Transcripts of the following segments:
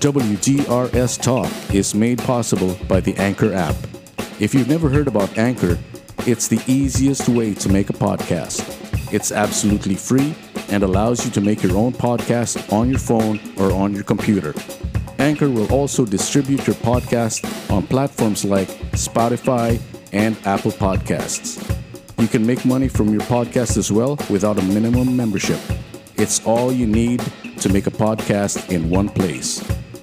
WDRS Talk is made possible by the Anchor app. If you've never heard about Anchor, it's the easiest way to make a podcast. It's absolutely free and allows you to make your own podcast on your phone or on your computer. Anchor will also distribute your podcast on platforms like Spotify and Apple Podcasts. You can make money from your podcast as well without a minimum membership. It's all you need to make a podcast in one place.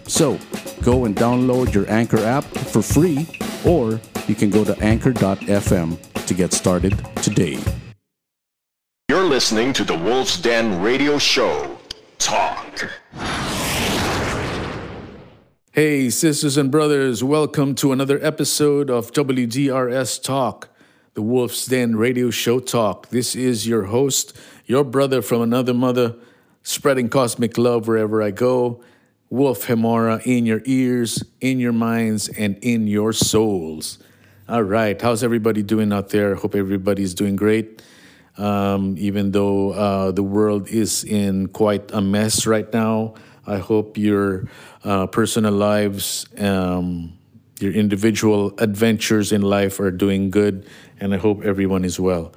So go and download your Anchor app for free, or you can go to anchor.fm to get started today. You're listening to the Wolf's Den Radio Show. Talk. Hey, sisters and brothers, welcome to another episode of WDRS Talk, the Wolf's Den Radio Show Talk. This is your host, your brother from another mother, spreading cosmic love wherever I go. Wolf Hemora in your ears, in your minds, and in your souls. All right, how's everybody doing out there? Hope everybody's doing great. Um, even though uh, the world is in quite a mess right now, I hope your uh, personal lives, um, your individual adventures in life are doing good, and I hope everyone is well.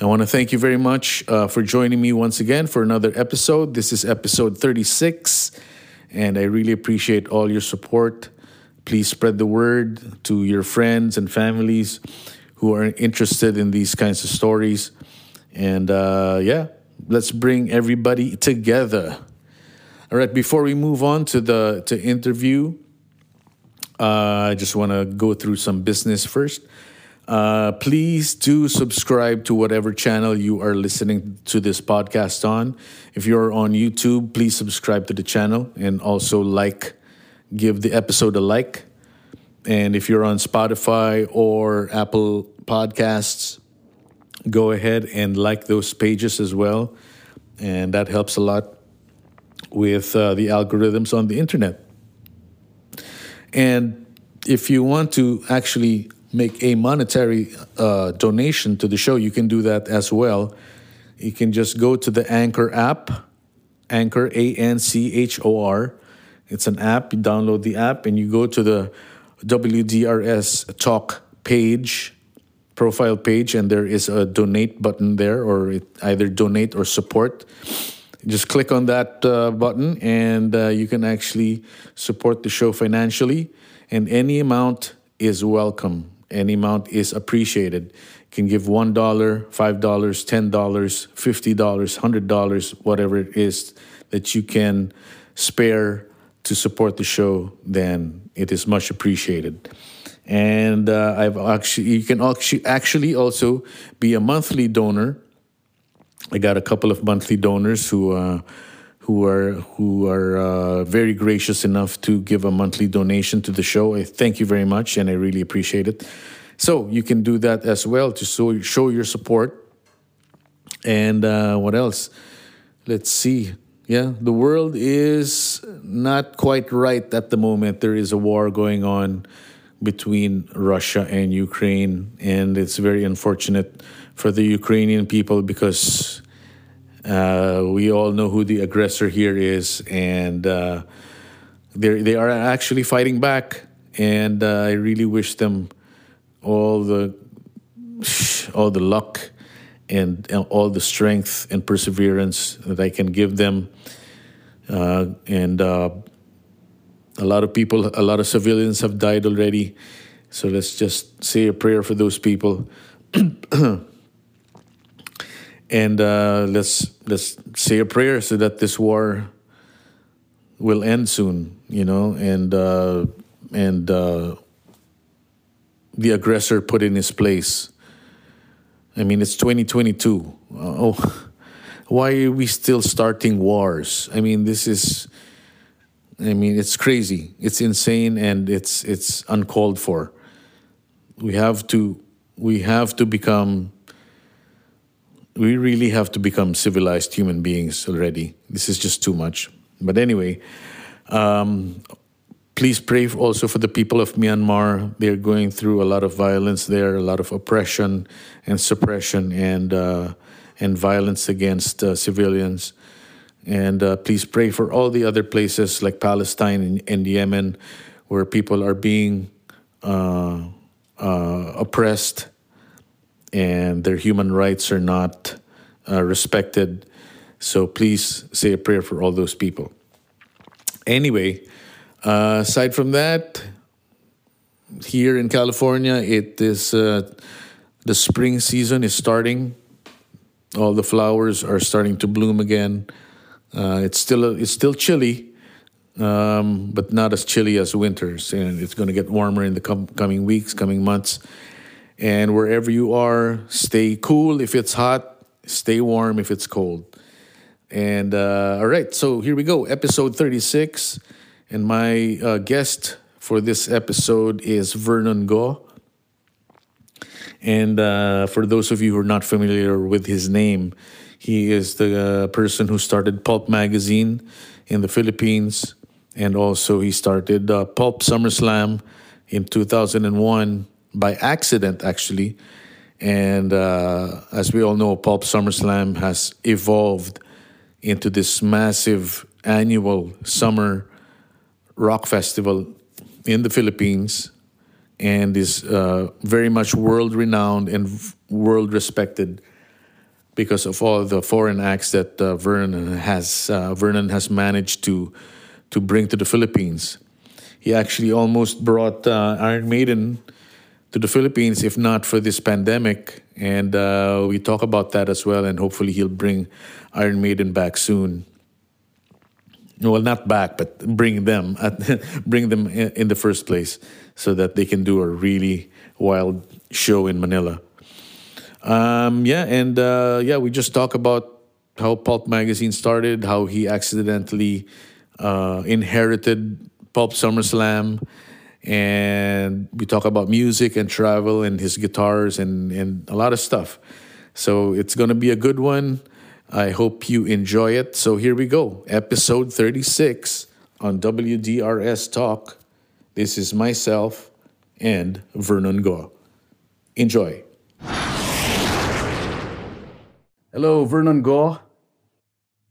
I want to thank you very much uh, for joining me once again for another episode. This is episode 36, and I really appreciate all your support. Please spread the word to your friends and families who are interested in these kinds of stories. And uh, yeah, let's bring everybody together. All right, before we move on to the to interview, uh, I just want to go through some business first. Uh, please do subscribe to whatever channel you are listening to this podcast on. If you're on YouTube, please subscribe to the channel and also like, give the episode a like. And if you're on Spotify or Apple Podcasts, go ahead and like those pages as well. And that helps a lot with uh, the algorithms on the internet. And if you want to actually make a monetary uh, donation to the show, you can do that as well. You can just go to the Anchor app, Anchor, A N C H O R. It's an app. You download the app and you go to the WDRS Talk page, profile page, and there is a donate button there, or it, either donate or support just click on that uh, button and uh, you can actually support the show financially and any amount is welcome any amount is appreciated. You can give $1 $5 $10 $50 $100 whatever it is that you can spare to support the show then it is much appreciated. And uh, i've actually you can actually also be a monthly donor. I got a couple of monthly donors who uh, who are who are uh, very gracious enough to give a monthly donation to the show. I thank you very much, and I really appreciate it. So you can do that as well to show show your support. And uh, what else? Let's see. Yeah, the world is not quite right at the moment. There is a war going on between Russia and Ukraine, and it's very unfortunate for the Ukrainian people because uh, we all know who the aggressor here is, and uh, they are actually fighting back. And uh, I really wish them all the all the luck and, and, all the strength and perseverance that I can give them. Uh, and uh, a lot of people, a lot of civilians have died already. So let's just say a prayer for those people. and uh, let's let's say a prayer so that this war will end soon, you know, and uh, and uh, the aggressor put in his place. I mean, it's 2022. Oh, why are we still starting wars? I mean, this is. I mean, it's crazy. It's insane, and it's it's uncalled for. We have to we have to become we really have to become civilized human beings already. This is just too much. But anyway, um, please pray also for the people of Myanmar. They're going through a lot of violence there, a lot of oppression and suppression, and uh, and violence against uh, civilians. And uh, please pray for all the other places like Palestine and, and Yemen where people are being uh, uh, oppressed and their human rights are not uh, respected. So please say a prayer for all those people. Anyway, uh, aside from that, here in California, it is uh, the spring season is starting. All the flowers are starting to bloom again. Uh, it's still it's still chilly, um, but not as chilly as winters, and it's going to get warmer in the com- coming weeks, coming months. And wherever you are, stay cool if it's hot, stay warm if it's cold. And uh, all right, so here we go, episode 36. And my uh, guest for this episode is Vernon Go. And uh, for those of you who are not familiar with his name, he is the uh, person who started Pulp Magazine in the Philippines. And also, he started uh, Pulp SummerSlam in 2001 by accident, actually. And uh, as we all know, Pulp SummerSlam has evolved into this massive annual summer rock festival in the Philippines and is uh, very much world renowned and world respected because of all the foreign acts that uh, Vernon has uh, Vernon has managed to to bring to the Philippines. He actually almost brought uh, Iron Maiden to the Philippines if not for this pandemic, and uh, we talk about that as well. And hopefully, he'll bring Iron Maiden back soon well not back but bring them bring them in the first place so that they can do a really wild show in manila um, yeah and uh, yeah we just talk about how pulp magazine started how he accidentally uh, inherited pulp summerslam and we talk about music and travel and his guitars and, and a lot of stuff so it's going to be a good one I hope you enjoy it. So here we go, episode 36 on WDRS Talk. This is myself and Vernon Go. Enjoy. Hello, Vernon Go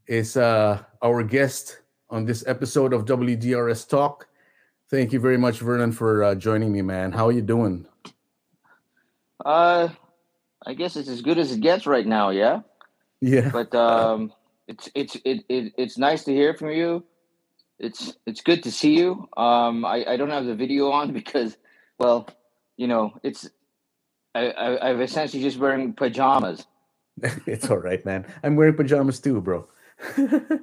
is uh, our guest on this episode of WDRS Talk. Thank you very much, Vernon, for uh, joining me, man. How are you doing? Uh, I guess it's as good as it gets right now. Yeah. Yeah. But um, it's it's it, it it's nice to hear from you. It's it's good to see you. Um, I I don't have the video on because, well, you know, it's I, I I've essentially just wearing pajamas. it's all right, man. I'm wearing pajamas too, bro. and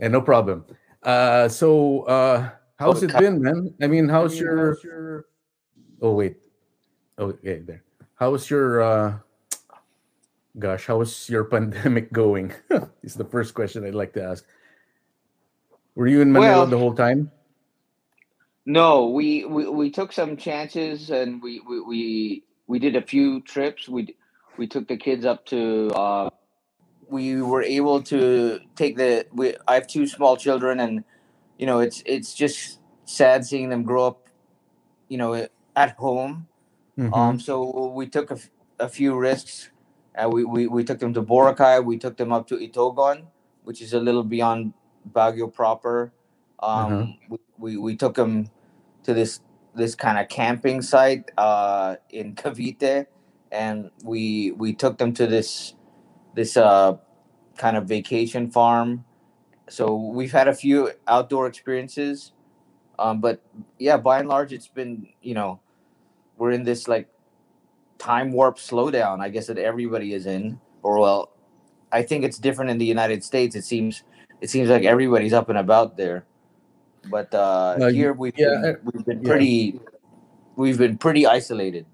no problem. Uh, so uh, how's it been, man? I mean, how's your? Oh wait. Okay, there. How's your uh, Gosh, how's your pandemic going? is the first question I'd like to ask. Were you in Manila well, the whole time? No, we, we we took some chances and we we we, we did a few trips. We we took the kids up to. Uh, we were able to take the. We I have two small children, and you know it's it's just sad seeing them grow up, you know, at home. Mm-hmm. Um, so we took a, a few risks uh, we, we, we took them to Boracay. We took them up to Itogon, which is a little beyond Baguio proper. Um, mm-hmm. we, we, we took them to this this kind of camping site uh, in Cavite, and we we took them to this this uh, kind of vacation farm. So we've had a few outdoor experiences, um, but yeah, by and large, it's been you know we're in this like time warp slowdown, I guess that everybody is in. Or well, I think it's different in the United States. It seems it seems like everybody's up and about there. But uh, here we've yeah, been, we've been pretty yeah. we've been pretty isolated.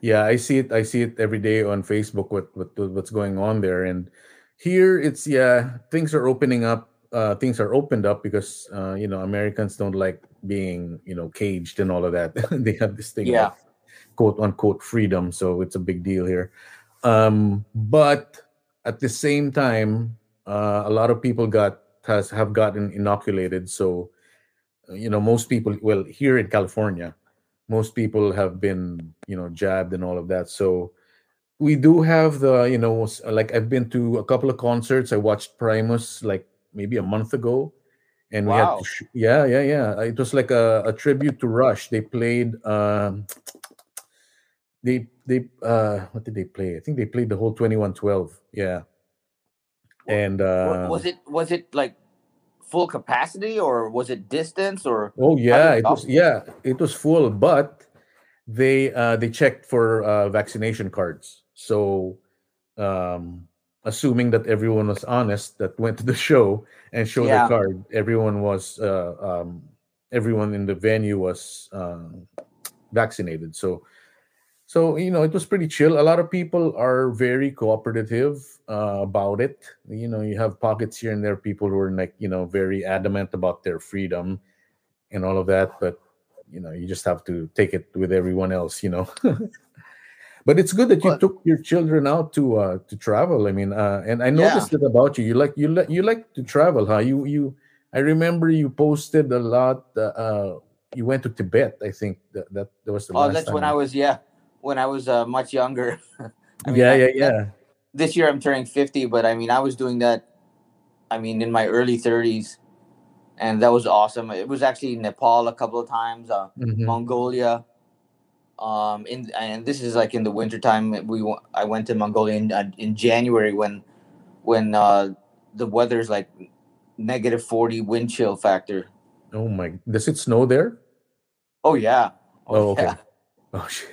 Yeah, I see it. I see it every day on Facebook. What what what's going on there? And here it's yeah, things are opening up. Uh, things are opened up because uh, you know Americans don't like being you know caged and all of that. they have this thing. Yeah quote unquote freedom. So it's a big deal here. Um, but at the same time, uh, a lot of people got has have gotten inoculated. So you know, most people well here in California, most people have been you know jabbed and all of that. So we do have the you know like I've been to a couple of concerts. I watched Primus like maybe a month ago, and we had sh- yeah yeah yeah. It was like a, a tribute to Rush. They played um they they uh what did they play? I think they played the whole twenty one twelve. Yeah, and uh, was it was it like full capacity or was it distance or oh yeah, it was yeah it was full, but they uh they checked for uh vaccination cards. So um assuming that everyone was honest that went to the show and showed Yeah. card everyone was uh um everyone in the venue was uh, vaccinated. So so you know it was pretty chill. A lot of people are very cooperative uh, about it. You know you have pockets here and there people who are like you know very adamant about their freedom and all of that but you know you just have to take it with everyone else you know but it's good that you But- took your children out to uh to travel i mean uh and i Yeah. noticed it about you you like you like you like to travel huh you you i remember you posted a lot uh, uh you went to tibet i think that that, that was the oh that's when I was yeah when I was uh, much younger. I mean, yeah yeah that- yeah this year I'm turning 50, but I mean, I was doing that, I mean, in my early 30s, and that was awesome. It was actually Nepal a couple of times, uh, Mhm. Mongolia. Um, in and this is like in the wintertime. We I went to Mongolia in, uh, in January when when uh, the weather's like negative 40 wind chill factor. oh my does it snow there Oh yeah. oh, okay yeah. oh shit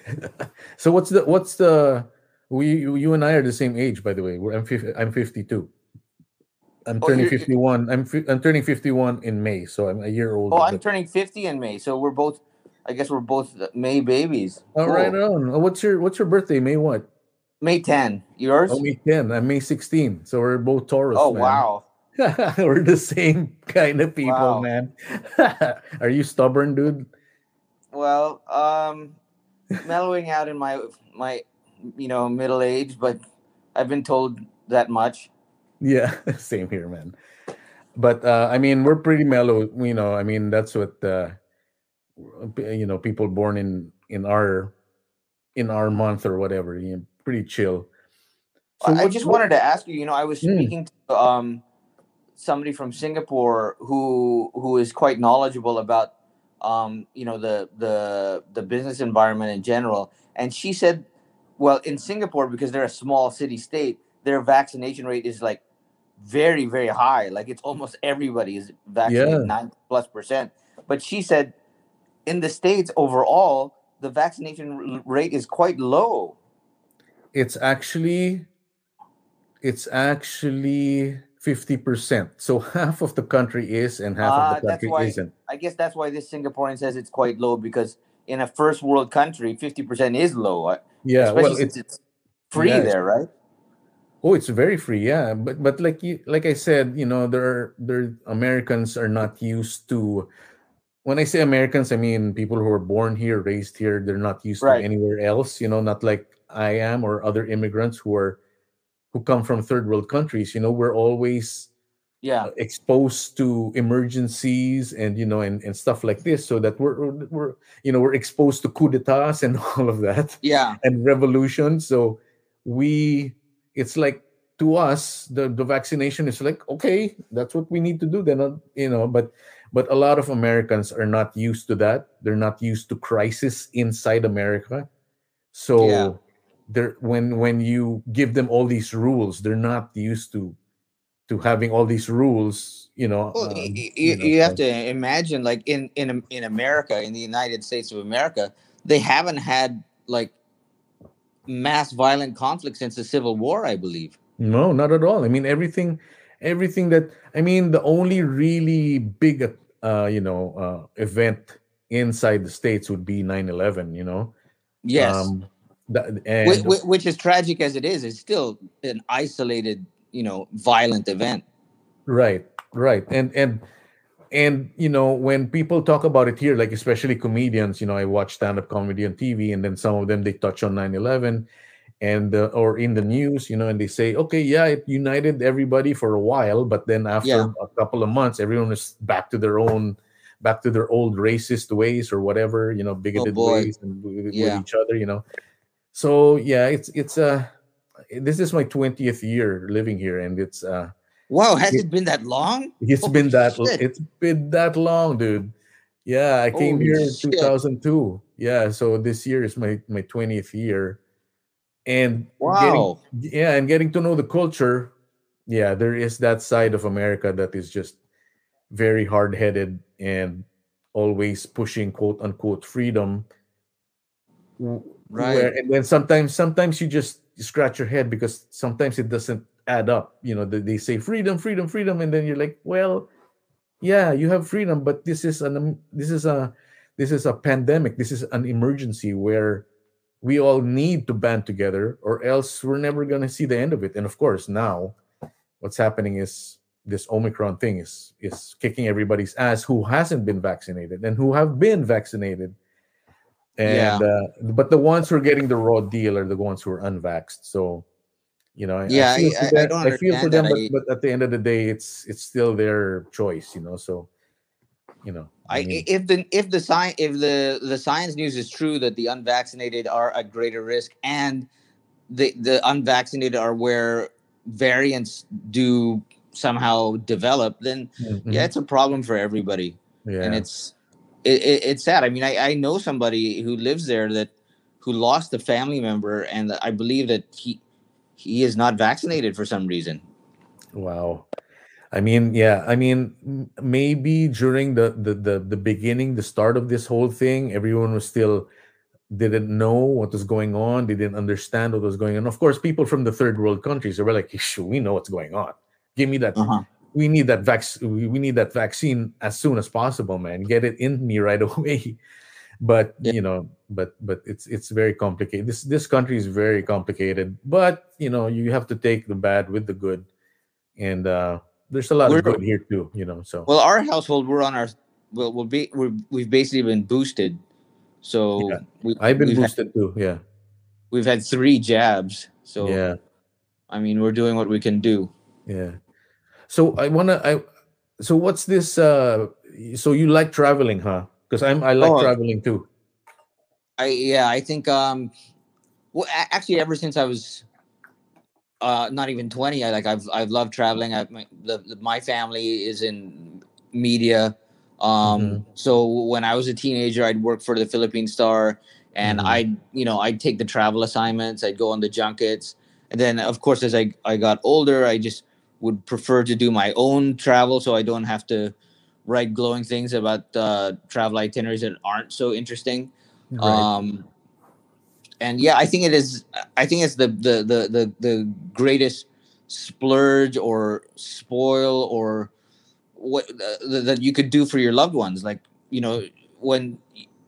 so what's the what's the we you and i are the same age by the way We're, i'm 50, i'm 52 i'm Oh, turning you're- 51 i'm fi- i'm turning 51 in may so i'm a year old. Oh, I'm turning 50 in May, so we're both. I guess we're both May babies. Oh, right on. Oh, What's your What's your birthday? May what? May 10. Yours? Oh, May 10. I'm May 16. So we're both Taurus. Oh man. wow. we're the same kind of people, Wow. man. Are you stubborn, dude? Well, um, mellowing out in my my you know middle age, but I've been told that much. Yeah, same here, man. But uh, I mean, we're pretty mellow. You know, I mean, that's what uh, you know. People born in in our in our month or whatever. You know, pretty chill. I I just what- wanted to ask you. You know, I was Hmm. speaking to um somebody from Singapore who who is quite knowledgeable about um you know the the the business environment in general, and she said, well, in Singapore because they're a small city state, their vaccination rate is like very very high. Like it's almost everybody is vaccinated Yeah. nine plus percent. But she said, in the states overall, the vaccination rate is quite low. it's actually it's actually 50%. So half of the country is and half Ah, of the that's country why- isn't. I guess that's why this Singaporean says it's quite low because in a first world country, fifty percent is low, uh, Yeah, especially well, since it's it's free yeah, there, right? oh, it's very free, yeah. But but like you like I said, you know, there are there Americans are not used to when I say Americans, I mean people who are born here, raised here, they're not used Right. to anywhere else, you know, not like I am or other immigrants who are who come from third world countries, you know, we're always Yeah, uh, exposed to emergencies and you know and, and stuff like this so that we're we're- you know we're exposed to coup d'etats and all of that yeah, and revolutions so we it's like to us the the vaccination is like okay that's what we need to do then uh, you know but but a lot of americans are not used to that they're not used to crisis inside america so Yeah. they're when when you give them all these rules they're not used to to having all these rules you know Well, um, you you, know, you have so- to imagine, like in in in America, in the United States of America, they haven't had like mass violent conflict since the Civil War, I believe. No, not at all. I mean, everything, everything that I mean, the only really big, uh, you know, uh, event inside the states would be 9-11, You know, Yes, um, that, and Whi- whi- which is tragic as it is, it's still an isolated, you know, violent event. right, right, and and and you know, when people talk about it here, like especially comedians, you know, I watch stand-up comedy on TV, and then some of them they touch on 9-11 and uh, or in the news you know and they say okay yeah it united everybody for a while but then after Yeah. a couple of months everyone is back to their own back to their old racist ways or whatever you know bigoted boy. ways and with, with each other you know so yeah, it's it's uh this is my 20th year living here and it's uh Wow, has it, it been that long? It's Holy been that shit. it's been that long, dude. Yeah, I came Holy here in shit. 2002. Yeah, so this year is my my 20th year. And wow. Getting, yeah, and getting to know the culture. Yeah, there is that side of America that is just very hard-headed and always pushing quote unquote freedom. Right. Where, and then sometimes sometimes you just scratch your head because sometimes it doesn't add up. You know, they, they say freedom, freedom, freedom, and then you're like, well, yeah, you have freedom, but this is an this is a this is a pandemic. This is an emergency where we all need to band together, or else we're never gonna see the end of it. And of course, now what's happening is this Omicron thing is is kicking everybody's ass who hasn't been vaccinated and who have been vaccinated. And yeah. uh, but the ones who are getting the raw deal are the ones who are unvaxxed. So you know yeah i, I, I, I feel for them but, but, at the end of the day it's it's still their choice you know so you know I, I mean, if the if the science if the the science news is true that the unvaccinated are at greater risk and the the unvaccinated are where variants do somehow develop then mm-hmm. yeah it's a problem for everybody yeah and it's it, it, it's sad i mean I, I know somebody who lives there that who lost a family member and i believe that he he is not vaccinated for some reason. Wow. I mean, yeah, I mean, maybe during the, the the the beginning, the start of this whole thing, everyone was still didn't know what was going on. They didn't understand what was going on. Of course, people from the third world countries were like, "We know what's going on. Give me that. Uh-huh. We need that vaccine. We need that vaccine as soon as possible, man. Get it in me right away." but yeah. you know but but it's it's very complicated this this country is very complicated but you know you have to take the bad with the good and uh there's a lot we're, of good here too you know so. Well our household we're on our well we'll be we're, we've basically been boosted. So yeah. we, i've been boosted had, too yeah. We've had three jabs. So yeah. I mean we're doing what we can do. Yeah. So i want to i so what's this uh so you like traveling huh? Because I'm I like oh, traveling too. I yeah, I think um well actually ever since I was uh not even 20, I like I've I've loved traveling. I my the, the, my family is in media. Um mm-hmm. so when I was a teenager, I'd work for the Philippine Star and mm-hmm. I'd you know, I'd take the travel assignments, I'd go on the junkets. And then of course as I I got older, I just would prefer to do my own travel so I don't have to write glowing things about uh, travel itineraries that aren't so interesting. Right. Um, and yeah, I think it is. I think it's the the the the, the greatest splurge or spoil or what uh, that you could do for your loved ones. Like you know, when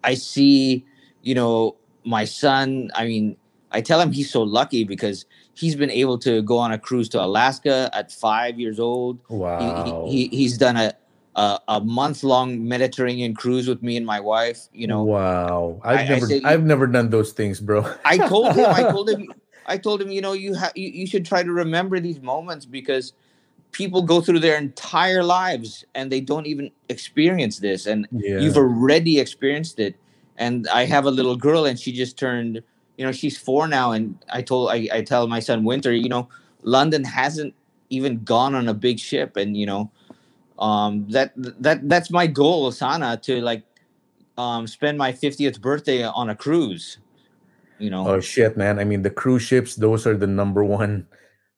I see you know my son, I mean, I tell him he's so lucky because he's been able to go on a cruise to Alaska at five years old. Wow. He, he, he's done a, uh, a month long Mediterranean cruise with me and my wife. You know, wow, I've I, never, I said, I've never done those things, bro. I told him, I told him, I told him, you know, you have, you, you should try to remember these moments because people go through their entire lives and they don't even experience this, and yeah. you've already experienced it. And I have a little girl, and she just turned, you know, she's four now, and I told, I, I tell my son Winter, you know, London hasn't even gone on a big ship, and you know um that that that's my goal sana to like um spend my 50th birthday on a cruise you know? Oh shit man. I mean the cruise ships those are the number one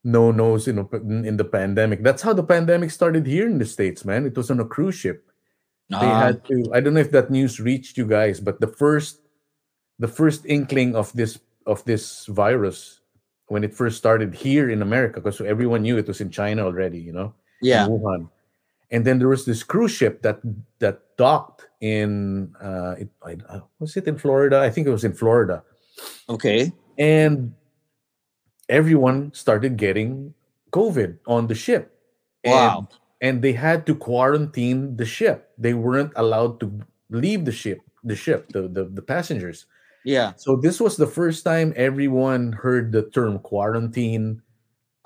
no nos you know in the pandemic. That's how the pandemic started here in the states man. It was on a cruise ship. Uh, they had to i don't know if that news reached you guys but the first the first inkling of this of this virus when it first started here in america because everyone knew it was in china already you know yeah. Wuhan and then there was this cruise ship that that docked in uh, it, I, uh, was it in Florida? I think it was in Florida. Okay. And everyone started getting COVID on the ship. Wow. And, and they had to quarantine the ship. They weren't allowed to leave the ship, the ship, the, the, the passengers. Yeah. So this was the first time everyone heard the term quarantine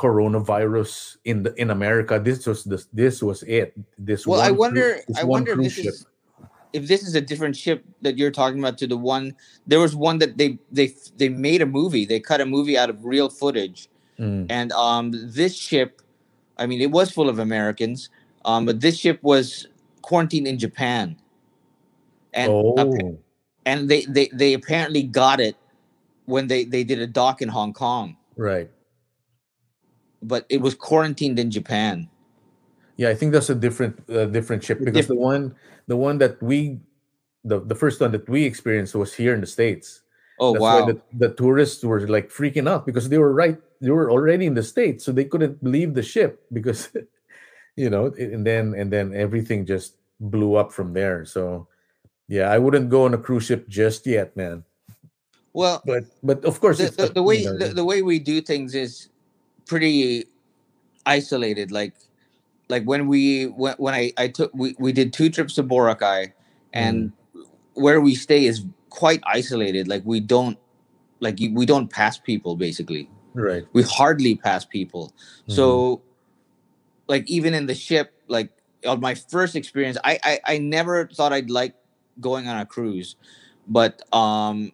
coronavirus in the in America. This was this this was it. This well, I wonder. I wonder if this ship. is. if this is a different ship that you're talking about to the one there was one that they they they made a movie they cut a movie out of real footage Mm. and um this ship i mean it was full of americans um but this ship was quarantined in japan and oh, and they, they they apparently got it when they they did a dock in hong kong right. But it was quarantined in japan Yeah, I think that's a different uh, different ship because the one the one that we the the first one that we experienced was here in the states. oh That's wow the, the tourists were like freaking out because they were right they were already in the states, so they couldn't leave the ship because you know, and then and then everything just blew up from there. So yeah, I wouldn't go on a cruise ship just yet, man. well But but of course, the, the, the way you know, the, the way we do things is pretty isolated like like when we when, when i i took we, we did two trips to boracay and where we stay is quite isolated like we don't like you- we don't pass people basically. Right, we hardly pass people. Mm-hmm. so like even in the ship like on my first experience I, I i never thought i'd like going on a cruise but um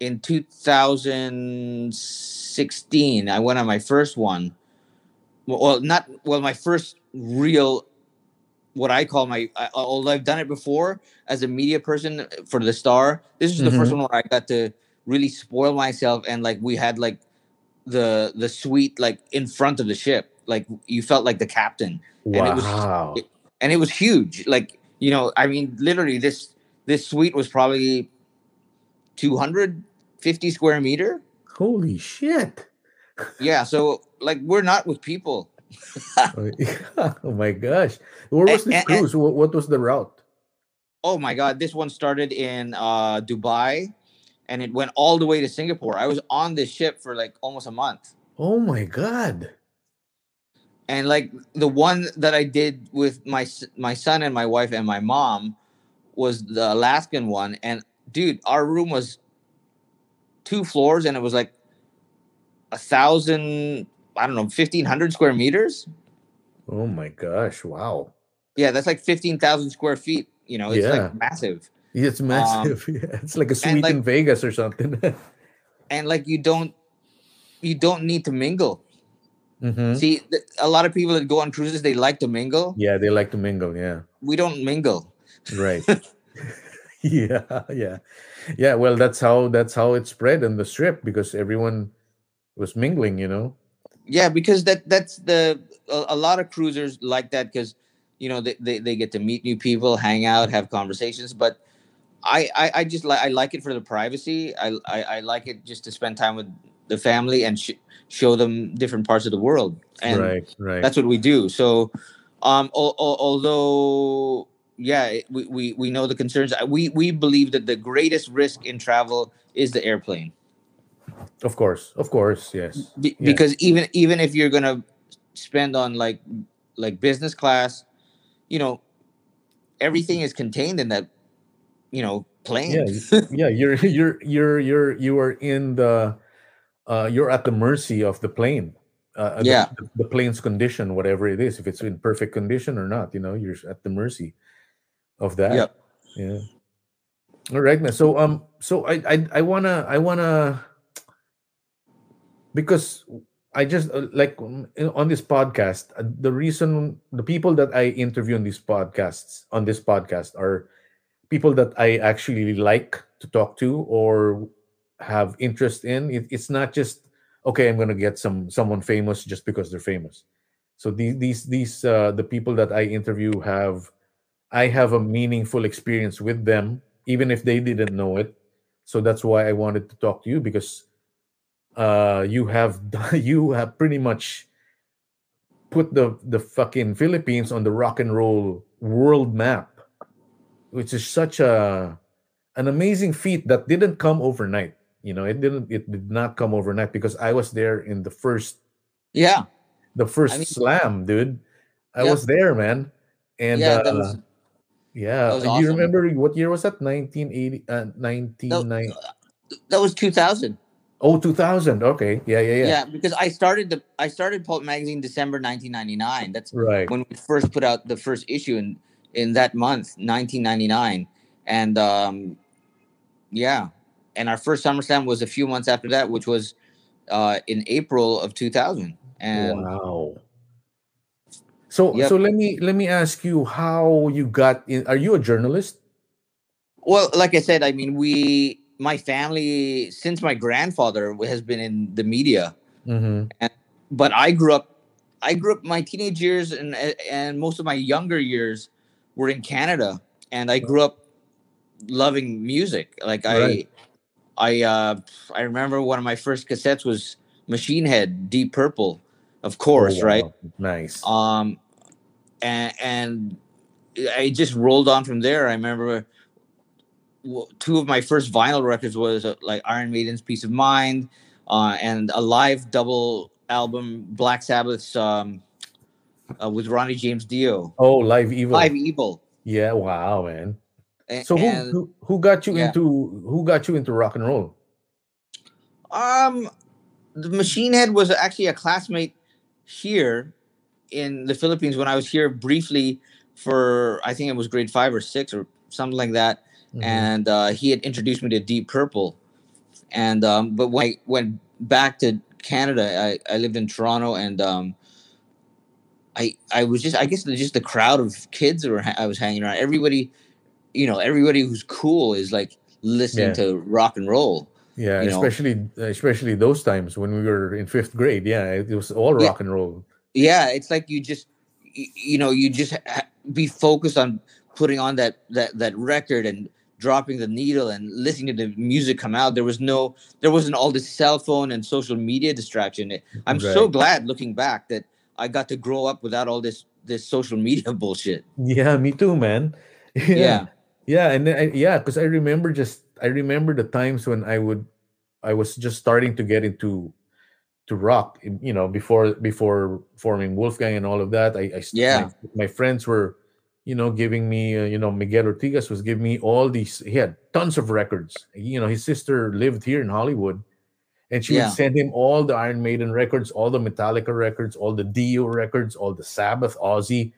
in 2016 i went on my first one. Well not well my first real what i call my I, although i've done it before as a media person for the star this is the first mm-hmm. one where i got to really spoil myself and like we had like the the suite like in front of the ship. Like you felt like the captain. And it was- wow, and it was huge. Like you know i mean literally this this suite was probably 250 square meter holy shit! yeah so like we're not with people oh my gosh, where was And- this and- and- cruise? What, what was the route? oh my god this one started in uh dubai and it went all the way to singapore i was on this ship for like almost a month Oh my god. and like the one that i did with my my son and my wife and my mom was the alaskan one and dude our room was two floors and it was like a thousand i don't know 1500 square meters Oh my gosh. Wow. yeah that's like 15000 square feet you know it's Yeah. like massive It's massive. yeah. It's like a Um, suite like- in Vegas or something. and like you don't you don't need to mingle Mhm. see th- a lot of people that go on cruises they like to mingle Yeah, they like to mingle. Yeah. we don't mingle Right. yeah. Yeah. Yeah. Well, that's how that's how it spread in the strip because everyone was mingling. You know. Yeah, because that that's the a, a lot of cruisers like that because you know they, they, they get to meet new people, hang out, have conversations. But I I, I just like I like it for the privacy. I, I I like it just to spend time with the family and sh- show them different parts of the world, and right. Right. that's what we do. So, um, al- al- although yeah, we, we we know the concerns. Uh, We we believe that the greatest risk in travel is the airplane. of course. Of course. Yes. Be- because even even if you're gonna spend on like like business class you know everything is contained in that you know plane Yeah. yeah. You're you're you're you're you are in the uh you're at the mercy of the plane. Uh, Yeah. The, the plane's condition, whatever it is, if it's in perfect condition or not, you know, you're at the mercy of that. Yep. Yeah. All right, man. So um, so I I I wanna I wanna because I just uh, like um, on this podcast, uh, the reason the people that I interview on these podcasts on this podcast are people that I actually like to talk to or have interest in. It, it's not just okay. I'm gonna get some someone famous just because they're famous. So these these these uh, the people that I interview have I have a meaningful experience with them, even if they didn't know it. So that's why I wanted to talk to you because uh, you have you have pretty much put the the fucking Philippines on the rock and roll world map, which is such a an amazing feat that didn't come overnight. You know, it didn't it did not come overnight because I was there in the first yeah the first mean- slam, dude. I Yeah. was there, man. And yeah uh, was yeah, That was you remember what year was that? 1980, uh, 1990. that was 2000 Oh, 2000. Okay. Yeah, yeah, yeah. yeah. because i started the i started pulp magazine december 1999 that's Right. when we first put out the first issue in in that month 1999 and um, yeah, and our first SummerSlam was a few months after that, which was uh, in April of 2000. And wow. So Yep. so let me let me ask you how you got in. Are you a journalist? well, like I said, I mean, we, my family, since my grandfather has been in the media, Mm-hmm. but I grew up, I grew up my teenage years and and most of my younger years were in Canada, and I grew up loving music. Like Right. I, I, uh, I remember one of my first cassettes was Machine Head, Deep Purple, of course, right? Oh, Nice. um and and i just rolled on from there i remember two of my first vinyl records was uh, like iron maiden's piece of mind uh and a live double album black sabbath's um uh, with ronnie james dio oh, live evil. live evil Yeah. Wow, man. A- So who, and, who who got you yeah. into who got you into rock and roll? um the machine head was actually a classmate here in the philippines when i was here briefly for i think it was grade five or six or something like that Mhm. and uh, he had introduced me to Deep Purple. And um, but when I went back to Canada, I, I lived in Toronto, and um, I I was just I guess just the crowd of kids that were ha- I was hanging around. Everybody, you know, everybody who's cool is like listening Yeah. to rock and roll. yeah, you know. especially especially those times when we were in fifth grade. Yeah, it was all Yeah. rock and roll. Yeah, it's like you just you know you just be focused on putting on that that that record and dropping the needle and listening to the music come out. There was no there wasn't all this cell phone and social media distraction. I'm so glad looking back that i got to grow up without all this this social media bullshit. Yeah, me too, man. yeah. Yeah, and then I, yeah, because I remember just I remember the times when I would I was just starting to get into to rock, you know, before before forming Wolfgang and all of that. i, I Yeah. my, my friends were, you know, giving me, uh, you know, Miguel Ortigas was giving me all these. He had tons of records. You know, his sister lived here in Hollywood, and she Yeah. would send him all the Iron Maiden records, all the Metallica records, all the Dio records, all the Sabbath, Ozzy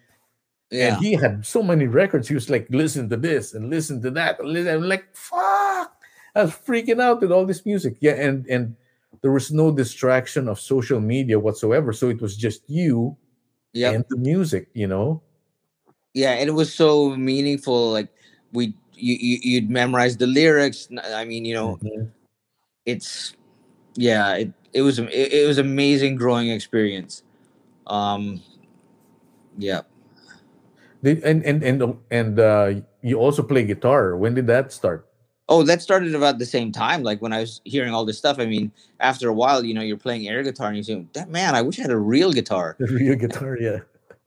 yeah and he had so many records. He was like, listen to this and listen to that. and I'm like, fuck. I was freaking out with all this music. Yeah, and and there was no distraction of social media whatsoever. So it was just you yeah and the music, you know? yeah and it was so meaningful like we you, you you'd memorize the lyrics I mean you know Mhm. it's yeah it, it was it, it was amazing growing experience um yeah Did- And and and and uh, you also play guitar. When did that start? Oh that started about the same time like when i was hearing all this stuff. I mean after a while you know you're playing air guitar and you say that man i wish i had a real guitar. The real guitar, yeah.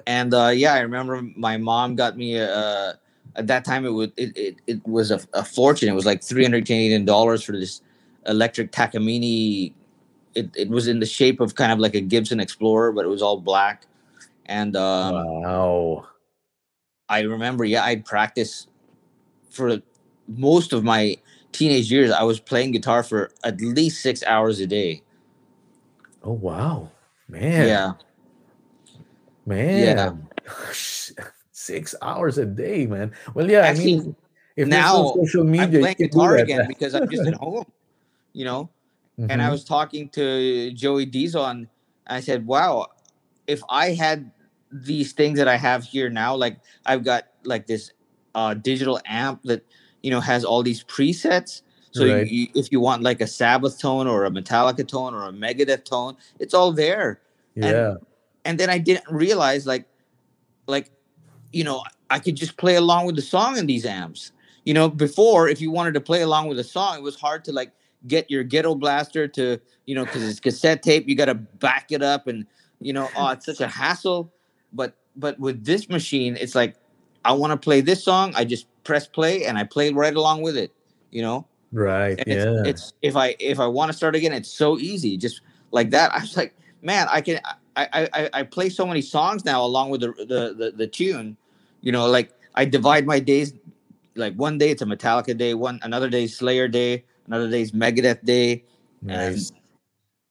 and uh yeah i remember my mom got me a uh, at that time it was it, it, it was a, a fortune. It was like 300 canadian dollars for this electric takamine it, it was in the shape of kind of like a gibson explorer but it was all black. And um wow. i remember yeah i'd practice for most of my teenage years i was playing guitar for at least six hours a day Oh wow. Man. yeah Man. Yeah. Six hours a day, man. Well, yeah, I mean if now no social media, i'm playing guitar again because i'm just at home you know and I Mhm. was talking to Joey Diesel, and I said, "Wow, if I had these things that I have here now, like I've got like this uh, digital amp that you know has all these presets. So Right. you, if you want like a Sabbath tone or a Metallica tone or a Megadeth tone, it's all there. yeah. And then I didn't realize like, like, you know, I could just play along with the song in these amps. You know, before if you wanted to play along with a song, it was hard to like get your ghetto blaster to, you know, because it's cassette tape, you got to back it up, and you know, oh, it's such a hassle. But but with this machine, it's like I want to play this song, I just press play and I play right along with it. You know, Right. and yeah. it's, it's if I if I want to start again, it's so easy, just like that. I was like, man, I can I I I, play so many songs now along with the, the the the tune. You know, like I divide my days. Like one day it's a Metallica day, one another day Slayer day, another day's Megadeth day. nice.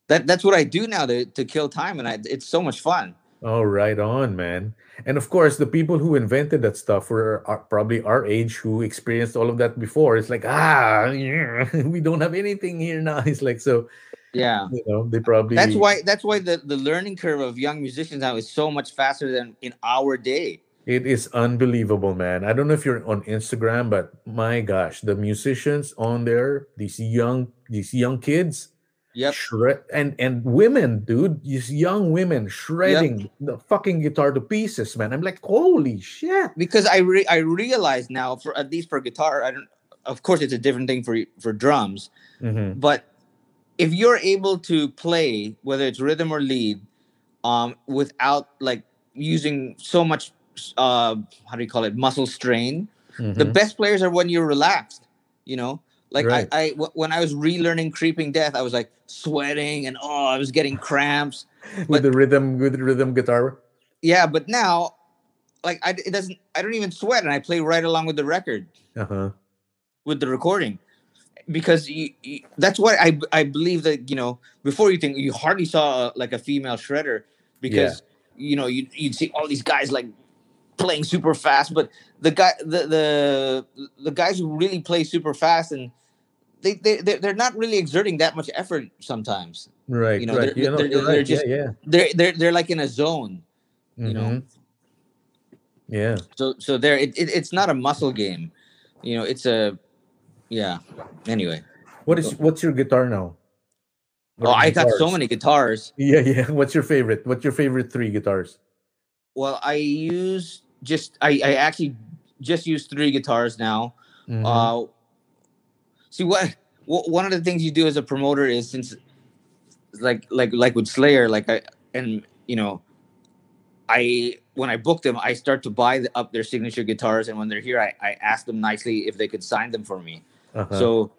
That that's what I do now to to kill time, and I, it's so much fun. Oh, right on, man. And of course, the people who invented that stuff were are probably our age who experienced all of that before. It's like, ah, yeah, we don't have anything here now. It's like, so, Yeah. you know, they probably. That's why that's why the, the learning curve of young musicians now is so much faster than in our day. It is unbelievable, man. I don't know if you're on Instagram, but my gosh, the musicians on there, these young, these young kids, Yep. shred and and women, dude, these young women shredding the fucking guitar to pieces, man. I'm like, holy shit. Because I re- I realize now for at least for guitar, I don't of course it's a different thing for for drums, Mhm. but if you're able to play whether it's rhythm or lead um without like using so much uh how do you call it muscle strain the Mhm. best players are when you're relaxed you know like Right. I, I w- when i was relearning creeping death i was like sweating and oh i was getting cramps with the rhythm, with the rhythm guitar. yeah but now like I, it doesn't i don't even sweat and i play right along with the record Uh huh. with the recording because you, you, that's what I I believe that you know before you think you hardly saw uh, like a female shredder because you know you you'd see all these guys like playing super fast but the guy the the the guys who really play super fast and they they they're, not really exerting that much effort sometimes Right. You know, right. they're- You know, they're- they're right. just- yeah. Yeah. they're they're they're like in a zone you know Mhm. Yeah. so so there it, it, it's not a muscle game you know it's a yeah anyway What is what's your guitar now? What oh i got so many guitars Yeah, yeah. What's your favorite? What's your favorite three guitars? Well, I use just I, I actually just use three guitars now. Mhm. Uh, see what, what one of the things you do as a promoter is since like like like with Slayer, like I and you know, I when I book them, I start to buy the, up their signature guitars, and when they're here, I, I ask them nicely if they could sign them for me. Uh-huh. So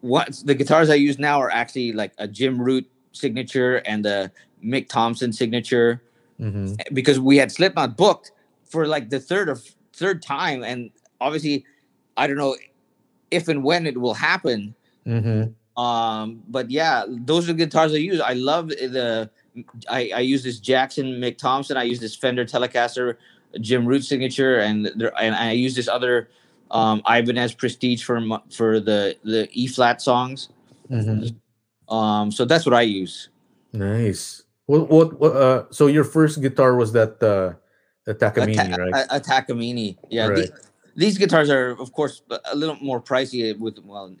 what the guitars I use now are actually like a Jim Root signature and a Mick Thompson signature Mhm. because we had Slipknot booked for like the third or third time, and obviously, I don't know if and when it will happen. Mhm. Um, but yeah, those are the guitars I use. I love the. I, I use this Jackson Mick Thompson. I use this Fender Telecaster Jim Root signature, and there, and I use this other um, Ibanez Prestige for for the the E flat songs. Mhm. Um, so that's what I use. Nice. What, what, what uh so your first guitar was that uh the Takamine, a, right? a, a Takamine. Yeah. Right. the- these guitars are, of course, a little more pricey with well,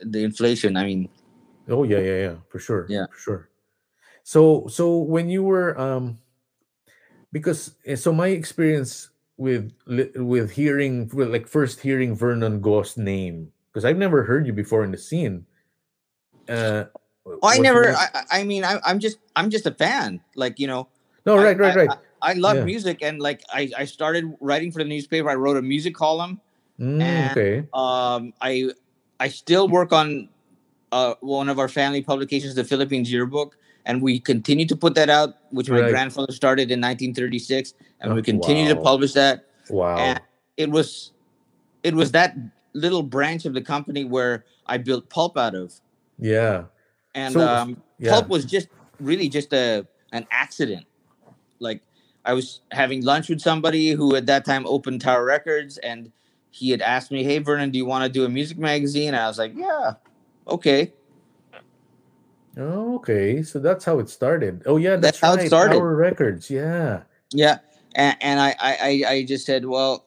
the inflation. I mean, oh yeah, yeah, yeah, for sure. Yeah. For sure. So so when you were um because eh, so my experience with with hearing with like first hearing Vernon Go's name because I've never heard you before in the scene. Uh I never. I, I- mean, I, I'm just, I'm just a fan. Like you know, no, I- right, right, I- right. I love Yeah. music, and like I, I started writing for the newspaper. I wrote a music column. Mm, and- okay. Um, I, I still work on, uh, one of our family publications, the Philippines Yearbook, and we continue to put that out, which my grandfather started in 1936, and Oh, we continue to publish that. Wow. and it was it was that little branch of the company where I built pulp out of, yeah. and So- um, yeah. pulp was just really just a an accident. Like I was having lunch with somebody who at that time opened Tower Records, and he had asked me, "Hey Vernon, do you want to do a music magazine?" And I was like, "Yeah, okay." Okay. So that's how it started. Oh yeah, That's that's, how it started. Tower Records. Yeah. Yeah, and, and I, I I I just said, well,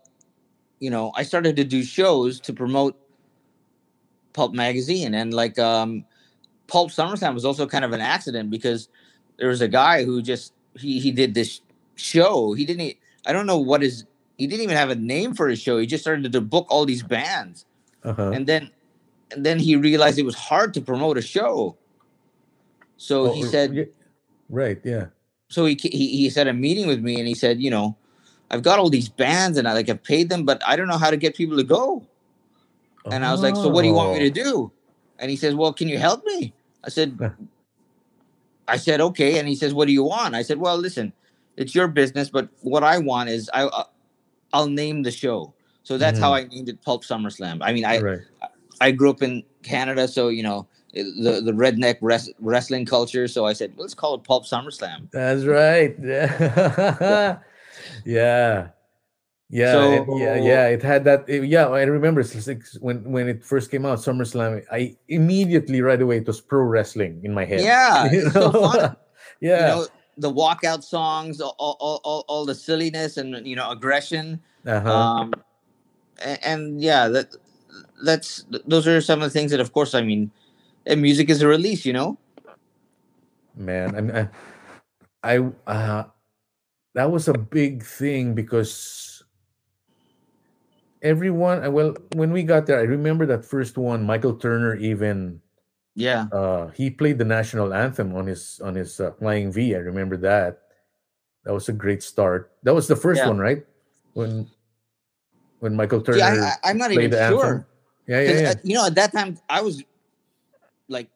you know, I started to do shows to promote Pulp magazine, and like um, Pulp SummerSlam was also kind of an accident because there was a guy who just he he did this show. He didn't. I don't know what his. He didn't even have a name for his show. He just started to book all these bands, Uh-huh. and then and then he realized it was hard to promote a show. So Oh, he said. Right, yeah. so he, he he said a meeting with me and he said you know i've got all these bands and i like have paid them but i don't know how to get people to go and i was like so what do you want me to do and he says well can you help me i said i said okay and he says what do you want i said well listen it's your business but what i want is i uh, i'll name the show so that's how i named it pulp summerslam i mean i right. I grew up in Canada, so you know the the redneck res- wrestling culture. So I said, let's call it Pulp SummerSlam. That's right. Yeah. yeah. Yeah, So- it- yeah, yeah. It had that. it- yeah, I remember when when it first came out, SummerSlam. I immediately right away it was pro wrestling in my head. Yeah, You it's so yeah, You know, the walkout songs, all, all, all, all the silliness and you know aggression. uh-huh. Um, and, and yeah, that that's those are some of the things that, of course, I mean, and music is a release. You know. man. I, mean, I, I uh, that was a big thing because everyone. uh, Well, when we got there, I remember that first one. Michael Turner even Yeah. uh he played the national anthem on his on his uh, flying v i remember that that was a great start that was the first Yeah. one right when when michael turner See, I, I, I'm not even played the anthem sure. yeah yeah 'Cause, yeah uh, you know, at that time, I was like,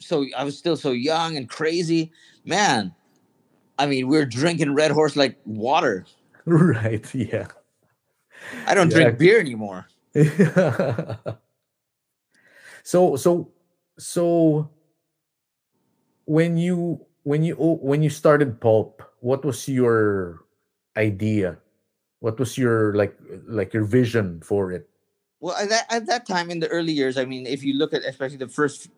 so I was still so young and crazy, man. I mean, we are drinking Red Horse like water. right yeah I don't Yeah. drink beer anymore. so so so when you when you when you started pulp what was your idea what was your like like your vision for it Well, at that, at that time in the early years, I mean, if you look at especially the first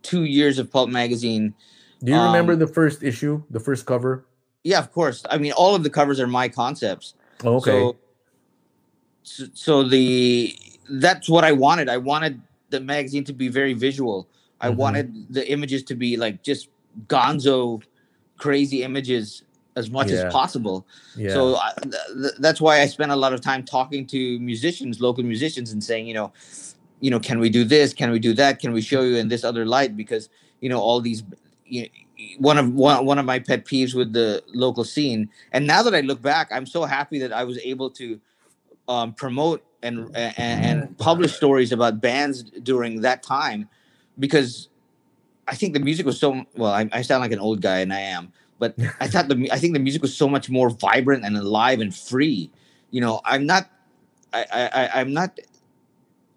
two years of Pulp magazine, do you remember Um, the first issue the first cover yeah, of course. I mean, all of the covers are my concepts. okay so, so the that's what I wanted. I wanted the magazine to be very visual. I Mhm. wanted the images to be like just gonzo, crazy images as much Yeah. as possible. yeah So I, th- th- that's why I spent a lot of time talking to musicians, local musicians, and saying, you know, you know, can we do this? Can we do that? Can we show you in this other light? Because you know, all these, you one of one, one of my pet peeves with the local scene. And now that I look back, I'm so happy that I was able to um, promote and, and and publish stories about bands during that time, because I think the music was so well. I, I sound like an old guy, and I am, but I thought the I think the music was so much more vibrant and alive and free. You know, I'm not, I, I, I I'm not,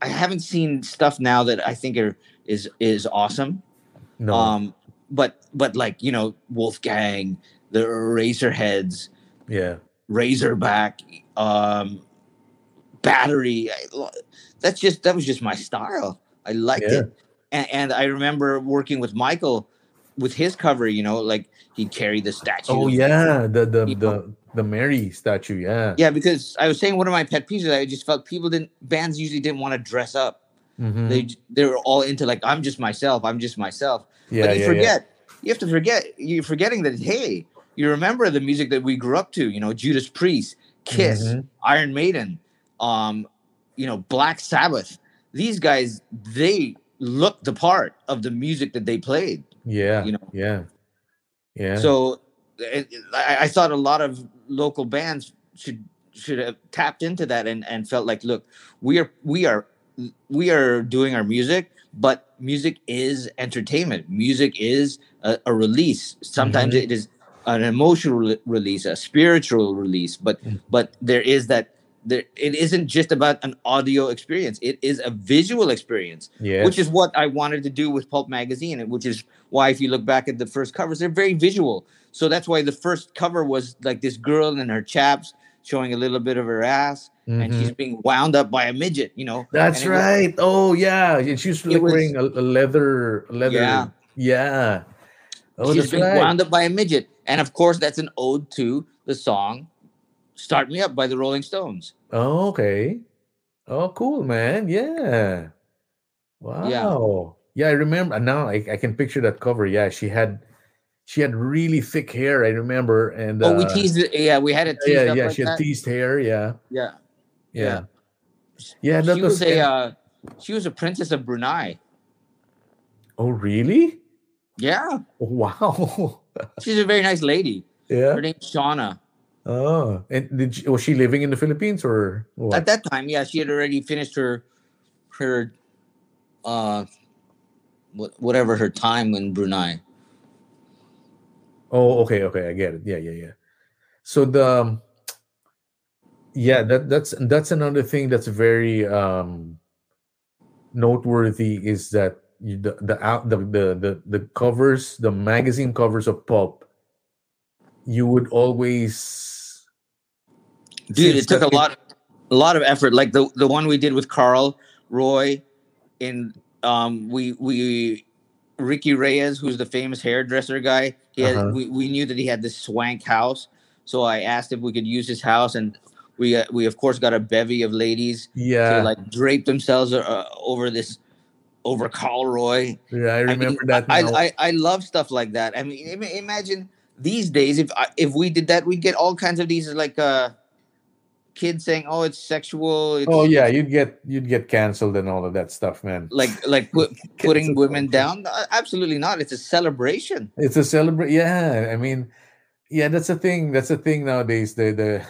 I haven't seen stuff now that I think are is is awesome. no Um, but but like you know, Wolfgang, the Razorheads, yeah Razorback, um, Battery. I- That's just that was just my style. I liked Yeah. it, and, and I remember working with Michael with his cover. You know, like he'd carry the statue. oh yeah the the You the the mary statue yeah Yeah, because I was saying one of my pet peeves. is I just felt people didn't bands usually didn't want to dress up. Mhm. They they were all into like I'm just myself. I'm just myself. yeah but you yeah, forget. You have to forget. You're forgetting that. Hey, you remember the music that we grew up to. You know, Judas Priest, Kiss, Mhm. Iron Maiden, um, you know, Black Sabbath. These guys, they looked the part of the music that they played. yeah you know. yeah yeah So it, it- I, I thought a lot of local bands should should have tapped into that and, and felt like, look, we are we are we are doing our music, but music is entertainment. Music is a, a release. Sometimes Mhm. it is an emotional re- release, a spiritual release, but Mm. but there is that there it isn't just about an audio experience. It is a visual experience yeah which is what I wanted to do with Pulp Magazine, and which is why, if you look back at the first covers, they're very visual. So that's why the first cover was like this girl in her chaps showing a little bit of her ass, and she's Mhm. being wound up by a midget. You know, That's was- right. oh yeah, and she was like was- wearing a, a leather, leather. Yeah. yeah. Oh, she's being right. wound up by a midget, and of course, that's an ode to the song "Start Me Up" by the Rolling Stones. Oh, okay. Oh, cool, man. Yeah. Wow. Yeah, Yeah, I remember now. I, I can picture that cover. Yeah, she had, she had really thick hair. I remember, and oh, we uh, teased it. Yeah, we had it teased Yeah, yeah, like she had that. teased hair. Yeah, yeah, yeah, yeah. that she was, a uh, she was a princess of Brunei. oh, really? Yeah, Wow. she's a very nice lady. yeah. Her name's Shauna. Oh, and did she, was she living in the Philippines or what? At that time, yeah, she had already finished her her uh whatever her time in Brunei. Oh, okay, okay, I get it. Yeah, yeah, yeah. So the um, yeah, that that's that's another thing that's very um noteworthy is that you, the the out the, the the the covers, the magazine covers of pulp, you would always dude it took a lot a lot of effort like the the one we did with karl roy and um we we ricky reyes who's the famous hairdresser guy he had Uh-huh. we, we knew that he had this swank house so i asked if we could use his house and we uh, we of course got a bevy of ladies Yeah, to like drape themselves uh, over this over karl roy yeah, I I mean, remember that. I. I, I love stuff like that. I mean, imagine these days if I, if we did that, we'd get all kinds of these like uh kids saying, "Oh, it's sexual." It's, oh yeah, you'd get you'd get canceled and all of that stuff, man. like like put, putting women down. Uh, Absolutely not. It's a celebration. It's a celebrate. Yeah, I mean, yeah, that's a thing. That's a thing nowadays. The the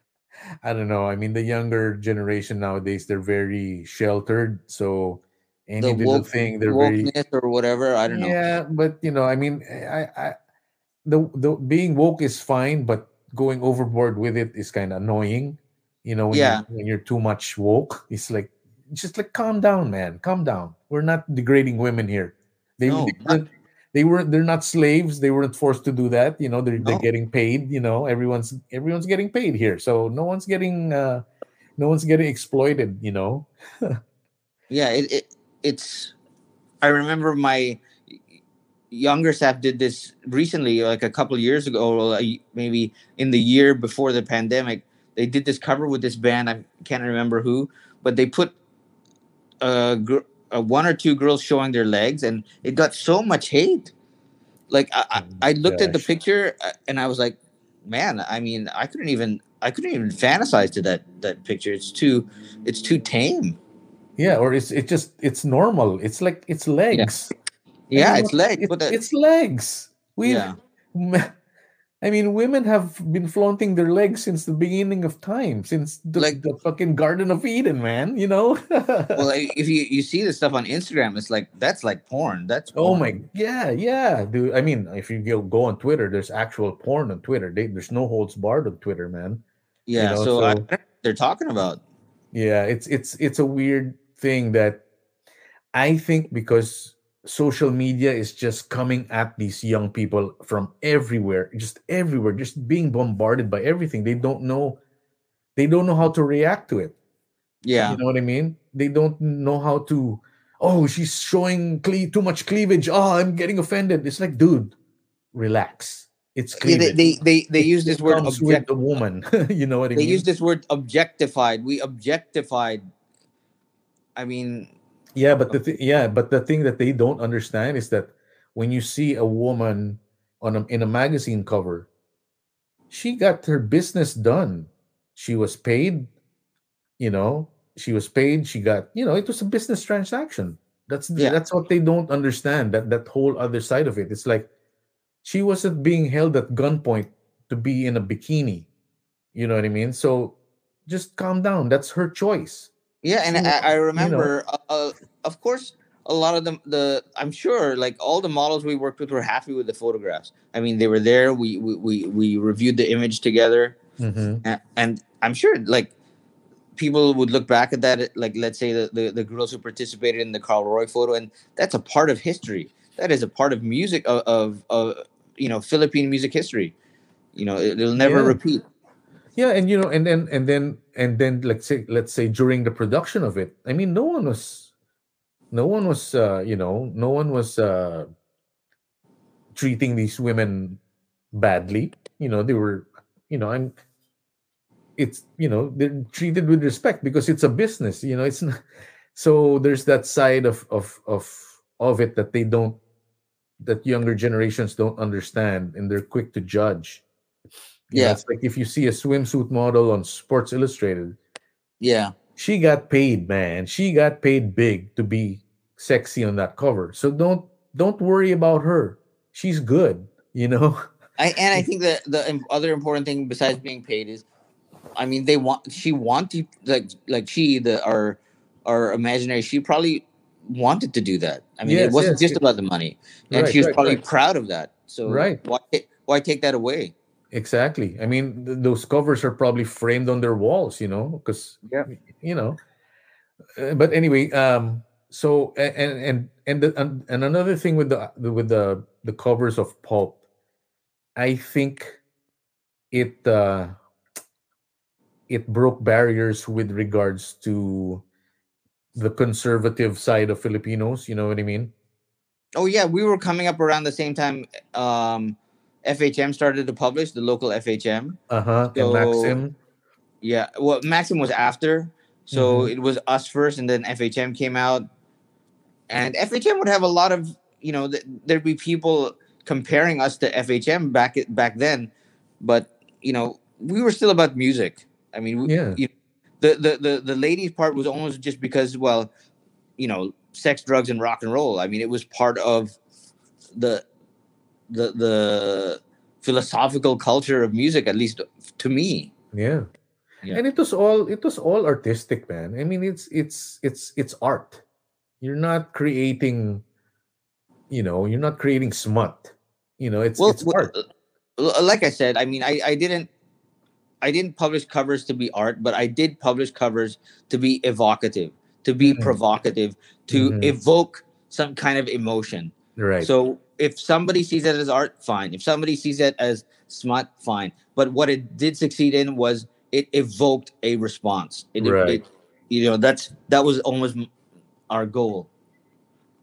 I don't know. I mean, the younger generation nowadays they're very sheltered. So any The little woke, thing they're very or whatever. I don't know. yeah. But you know, I mean, I I the the being woke is fine, but going overboard with it is kind of annoying. You know, when Yeah. you're, when you're too much woke, it's like just like calm down, man. Calm down. We're not degrading women here. They, No, they weren't they weren't they're not slaves. They weren't forced to do that. You know, they're they're getting paid. You know, everyone's everyone's getting paid here. So no one's getting uh no one's getting exploited, you know. Yeah, it, it it's. I remember my younger staff did this recently, like a couple of years ago, maybe in the year before the pandemic. They did this cover with this band. I can't remember who, but they put uh, gr- uh one or two girls showing their legs, and it got so much hate. Like I, I, Oh, I looked at the picture uh, and I was like, man, I mean, I couldn't even, I couldn't even fantasize to that that picture. It's too, it's too tame. Yeah, or it's it just it's normal. It's like it's legs. Yeah, mean, it's legs. It's, but the- it's legs. We yeah. I mean, women have been flaunting their legs since the beginning of time, since the, Like- the fucking Garden of Eden, man. You know? well like, if you you see the stuff on instagram it's like that's like porn that's oh my, yeah, yeah, dude. I mean, if you go, go on Twitter, there's actual porn on Twitter. They, there's no holds barred on Twitter, man. yeah know, so, I, so- they're talking about Yeah, it's it's it's a weird thing that I think because social media is just coming at these young people from everywhere, just everywhere, just being bombarded by everything. They don't know they don't know how to react to it. yeah You know what I mean? They don't know how to oh, she's showing cle- too much cleavage. Oh, I'm getting offended. It's like, dude, relax. It's Yeah, they, they they they use this word object the woman. you know what I they mean? use this word objectified we objectified i mean Yeah, but the th- yeah, but the thing that they don't understand is that when you see a woman on a, in a magazine cover, she got her business done. She was paid, you know, she was paid. She got, you know, it was a business transaction. That's Yeah. that's what they don't understand. That that whole other side of it. It's like she wasn't being held at gunpoint to be in a bikini. You know what I mean? So just calm down. That's her choice. Yeah and i, I you know- remember uh, uh, of course a lot of them the i'm sure like all the models we worked with were happy with the photographs. I mean they were there we we we, we reviewed the image together. Mhm. and, and i'm sure like people would look back at that like let's say the, the the girls who participated in the karl roy photo and that's a part of history. That is a part of music of of, of you know philippine music history. You know it, will never Yeah. repeat Yeah, and you know, and then and then and then let's say let's say during the production of it, I mean, no one was, no one was, uh, you know, no one was uh, treating these women badly. You know, they were, you know, I'm. It's you know they're treated with respect because it's a business. You know, it's not. So there's that side of of of of it that they don't, that younger generations don't understand, and they're quick to judge. You know, Yeah. it's like if you see a swimsuit model on Sports Illustrated, yeah she got paid, man. She got paid big to be sexy on that cover. So don't don't worry about her. She's good, you know. I, and I think that the other important thing besides being paid is, I mean, they want she wanted like like she the our our imaginary she probably wanted to do that. I mean, Yes, it wasn't yes, just it- about the money, and Right, she was right, probably right. proud of that. So Right. why why take that away? Exactly. I mean, th- those covers are probably framed on their walls, you know, because Yeah. you know. Uh, but anyway, um, so and and and the, and, and another thing with the with the the covers of pulp i think it uh it broke barriers with regards to the conservative side of filipinos you know what i mean Oh yeah, we were coming up around the same time. Um, FHM started to publish the local FHM. uh-huh and So- maxim Yeah, well, Maxim was after, so Mhm. it was us first, and then FHM came out, and FHM would have a lot of you know th- there'd be people comparing us to FHM back back then, but you know we were still about music. I mean, we, Yeah. you, the, the the the ladies part was almost just because well, you know, sex, drugs, and rock and roll. I mean, it was part of the the the philosophical culture of music, at least to me. yeah Yeah. and it was all it was all artistic man i mean it's it's it's it's art you're not creating you know you're not creating smut you know it's it's well, art like I said, I mean, I, I didn't I didn't publish covers to be art, but I did publish covers to be evocative, to be Mhm. provocative, to Mhm. evoke some kind of emotion. right So if somebody sees it as art, fine. If somebody sees it as smut, fine. But what it did succeed in was it evoked a response. It, Right. it- you know, that's that was almost our goal.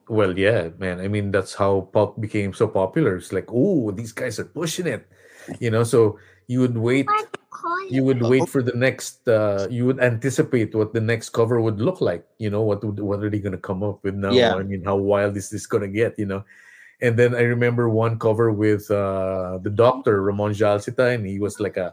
well yeah man i mean that's how pulp became so popular it's like oh these guys are pushing it you know so you would wait you would wait for the next uh you would anticipate what the next cover would look like you know what would what are they going to come up with now Yeah. i mean how wild is this going to get you know and then i remember one cover with uh the doctor ramon jalcita and he was like a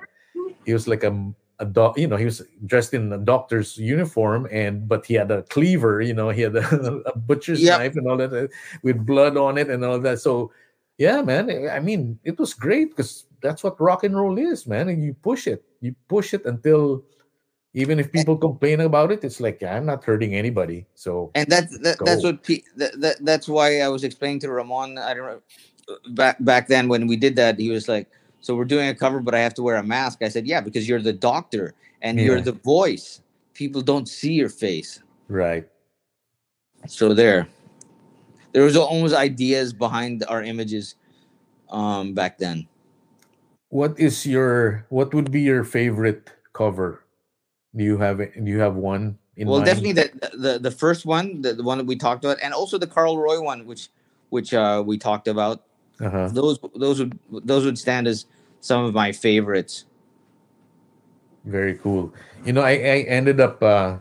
he was like a a doc, you know, he was dressed in a doctor's uniform, and but he had a cleaver, you know, he had a, a butcher's Yep. knife and all that uh, with blood on it and all that. So, yeah, man, I mean, it was great because that's what rock and roll is, man. And you push it, you push it until even if people complain about it, it's like I'm not hurting anybody. So, and that's that, that's what P, that, that that's why I was explaining to Ramon. I don't know back back then when we did that. He was like, "So we're doing a cover, but I have to wear a mask." I said, "Yeah, because you're the doctor and you're the voice. People don't see your face." right, So there, there was almost ideas behind our images um back then. what is your what would be your favorite cover? Do you have? Do you have one? In well, mind? definitely the, the the first one, the, the one that we talked about, and also the Karl Roy one, which which uh we talked about. Uh-huh. those those would those would stand as some of my favorites. Very cool. You know, I, I ended up uh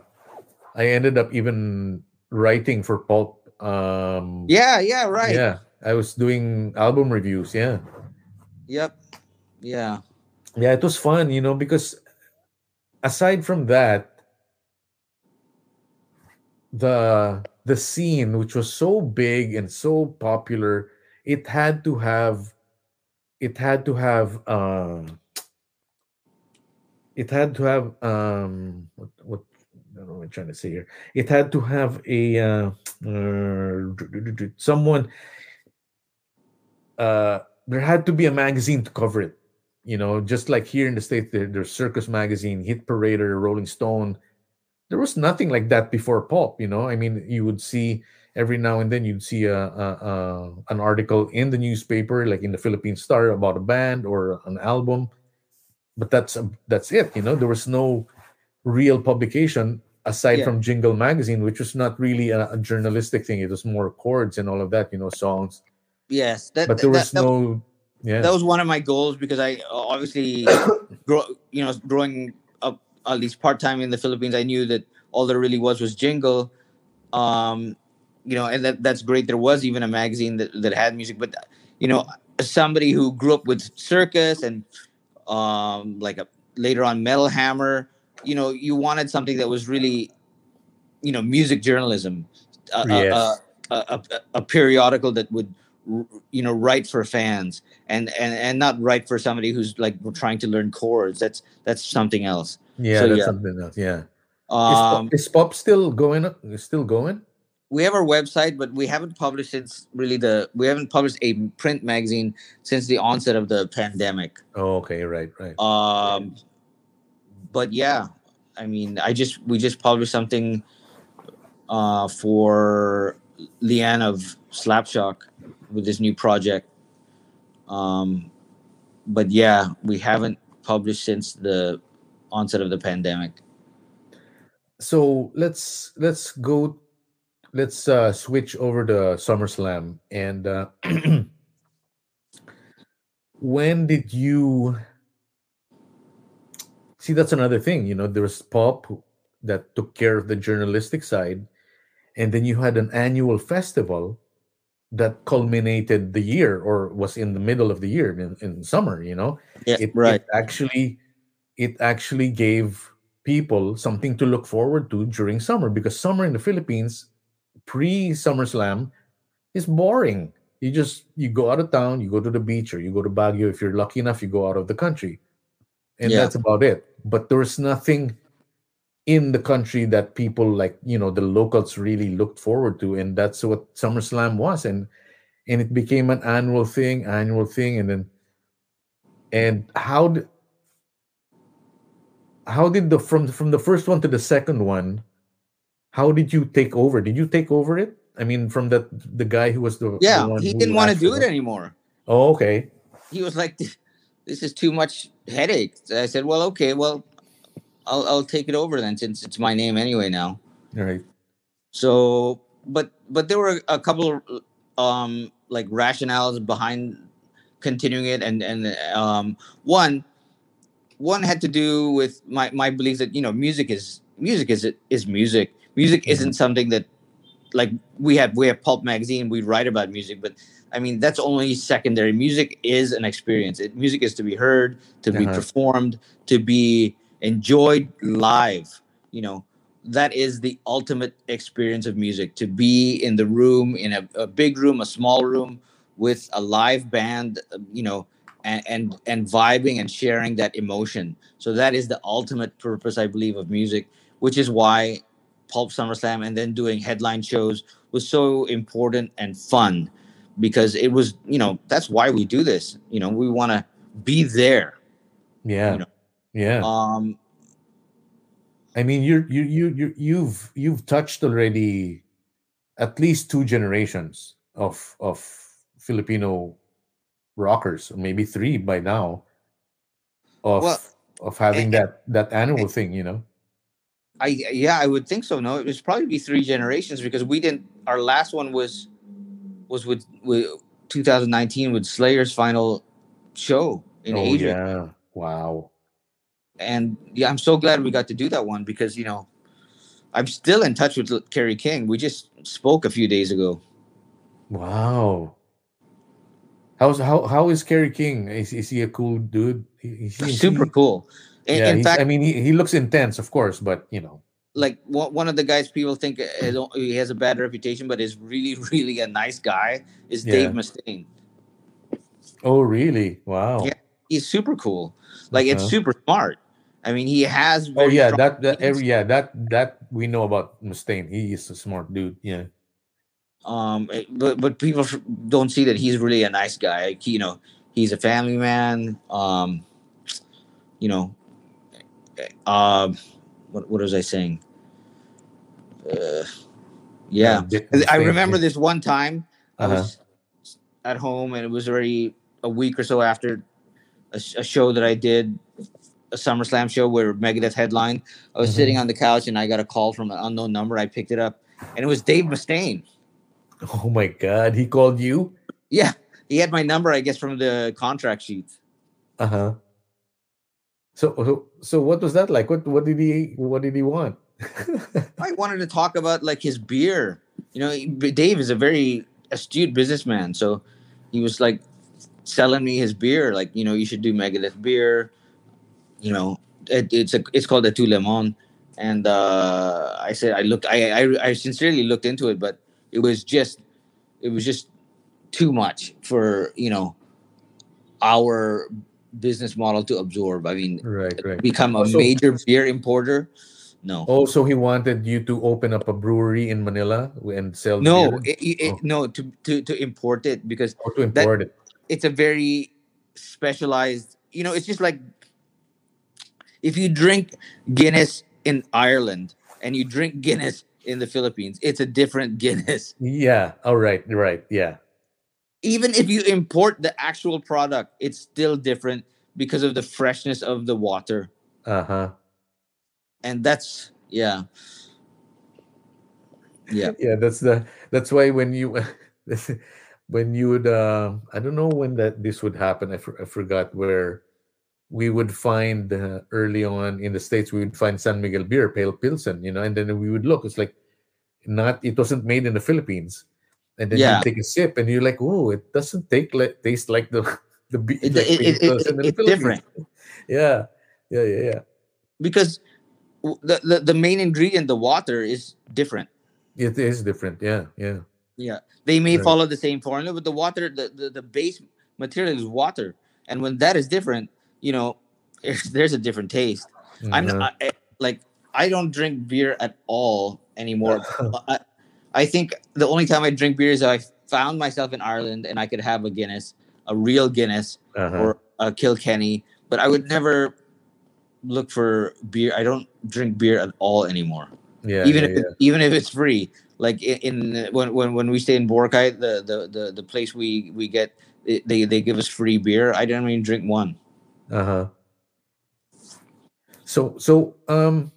I ended up even writing for Pulp. Um Yeah, yeah, right. Yeah. I was doing album reviews, yeah. Yep. Yeah. Yeah, it was fun, you know, because aside from that, the the scene which was so big and so popular, it had to have it had to have um it had to have um what what I don't know what I'm trying to say here. It had to have a uh, uh someone uh there had to be a magazine to cover it you know just like here in the states there, there's circus magazine hit parader rolling stone there was nothing like that before pulp you know i mean you would see every now and then you'd see a, a, a an article in the newspaper like in the philippine star about a band or an album but that's um, that's it you know there was no real publication aside Yeah. from jingle magazine which was not really a, a journalistic thing it was more chords and all of that you know songs Yes. That, but there that- was that, no yeah that was one of my goals because I uh, obviously grow, you know, growing up at least part time in the Philippines, I knew that all there really was was jingle. Um, you know, and that that's great. There was even a magazine that, that had music, but you know, as somebody who grew up with circus and um like a later on metal hammer, you know, you wanted something that was really, you know, music journalism. A, a- Yes. a, a, a, a periodical that would you know write for fans and and and not write for somebody who's like trying to learn chords that's that's something else yeah so, that's yeah. something else yeah Is um pulp, is pulp still going? up- is Still going? we have our website but we haven't published since really the we haven't published a print magazine since the onset of the pandemic Oh, okay, right, right. um but yeah i mean i just we just published something uh, for Lean of Slapshock with this new project. Um, but yeah, we haven't published since the onset of the pandemic. So let's let's go. Let's uh, switch over to SummerSlam and. Uh, when did you see that's another thing you know there was pulp that took care of the journalistic side and then you had an annual festival that culminated the year or was in the middle of the year in, in summer you know? Yeah, it, right. it actually it actually gave people something to look forward to during summer because summer in the philippines pre summer slam is boring. You just you go out of town you go to the beach or you go to baguio. If you're lucky enough you go out of the country. And Yeah. that's about it. But there's nothing in the country that people like you know the locals really looked forward to and that's what SummerSlam was and and it became an annual thing annual thing and then and how did how did the from from the first one to the second one how did you take over did you take over it i mean from that the guy who was the the Yeah, one he didn't want to do it anymore. oh okay He was like, "This is too much headache." I said, "Well, okay, well, I'll I'll take it over then, since it's my name anyway now." all right So, but but there were a couple of um like rationales behind continuing it, and and um one one had to do with my my belief that you know music is music is is music. Music isn't something that like we have we have pulp magazine we write about music but i mean that's only secondary music is an experience it, music is to be heard to be Uh-huh. performed to be enjoyed live you know that is the ultimate experience of music to be in the room in a, a big room a small room with a live band you know and, and and vibing and sharing that emotion. So that is the ultimate purpose i believe of music which is why pulp summerslam and then doing headline shows was so important and fun because it was you know that's why we do this. You know we want to be there. Yeah. You know, yeah. Um I mean, you're you you you you've you've touched already at least two generations of of Filipino rockers, or maybe three by now, of Well, of having eh, that that annual thing. You know, i yeah i would think so no it was probably be three generations because we didn't our last one was was with, with 2019 with slayer's final show in oh asia yeah, wow, and yeah i'm so glad we got to do that one because you know i'm still in touch with kerry king we just spoke a few days ago wow. How's how how is Kerry King? Is, is he a cool dude? He, he seems- super he- cool in, Yeah, in fact I mean, he, he looks intense, of course, but you know, like one of the guys people think uh, he has a bad reputation, but is really, really a nice guy. Is Yeah. Dave Mustaine. oh really? Wow. Yeah. He's super cool. Like it's Uh-huh. super smart. I mean, he has. Oh yeah, that that every yeah that that we know about Mustaine. He is a smart dude. Yeah. Um, eh, but but people don't see that he's really a nice guy. Like, you know, he's a family man. Um, you know, um, what what was I saying? Uh, yeah. I remember this one time Uh-huh. was at home and it was already a week or so after a, a show that I did, a SummerSlam show where Megadeth headline. I was Mhm. sitting on the couch and I got a call from an unknown number. I picked it up and it was Dave Mustaine. Oh my God, he called you. Yeah, he had my number, I guess, from the contract sheet. Uh huh. So so so what was that like? What what did he what did he want? I wanted to talk about like his beer. You know, Dave is a very astute businessman, so he was like selling me his beer. Like, you know, you should do Megadeth beer. You know, it, it's a it's called a Tout le Monde, and uh, I said I looked, I, I I sincerely looked into it, but it was just it was just too much for you know our business model to absorb. I mean, right, right. become a So- major beer importer. No. Oh, so he wanted you to open up a brewery in Manila and sell No, beer? it, it, Oh. no, to, to to import it because or to import it. it's a very specialized. You know, it's just like if you drink Guinness in Ireland and you drink Guinness in the Philippines, it's a different Guinness. Yeah. All right. Right. Yeah. Even if you import the actual product, it's still different because of the freshness of the water. Uh huh. And that's yeah. Yeah. Yeah. That's the. That's why when you, when you would, uh, I don't know when that this would happen. I, for, I forgot where we would find uh, early on in the states we would find San Miguel beer, pale pilsen, you know, and then we would look. It's like not. It wasn't made in the Philippines, and then Yeah. you take a sip and you're like, oh, it doesn't take like taste like the the beer. It- like it- it- it- Pilsen the it's different. Yeah. Yeah. Yeah. Yeah. Because the, the the main ingredient, the water, is different. It is different. Yeah. Yeah. Yeah, they may Right. follow the same formula, but the water, the, the, the base material is water, and when that is different, you know, there's a different taste. I'm Uh-huh. not I, like I don't drink beer at all anymore. I, I think the only time I drink beer is I found myself in Ireland and I could have a Guinness, a real Guinness Uh-huh. or a Kilkenny, but I would never look for beer. I don't drink beer at all anymore yeah. even yeah, if it, even if it's free. Like in, in when, when when we stay in Boracay, the, the the the place we we get they they give us free beer. I don't even drink one. Yeah. Uh-huh. So so um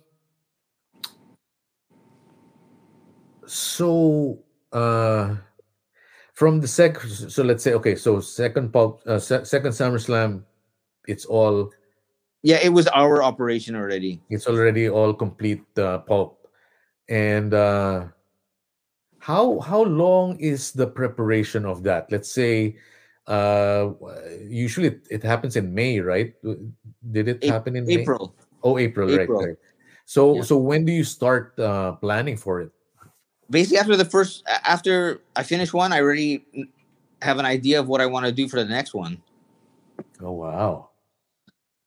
so uh from the sec so let's say okay so second pulp uh, se- second SummerSlam it's all Yeah, it was our operation already. it's already all complete uh, pulp and uh how how long is the preparation of that let's say uh usually it, it happens in may right did it A- happen in May? April. oh april, April. right right so Yeah. so when do you start uh planning for it Basically, after the first, after I finish one, I already have an idea of what I want to do for the next one. oh wow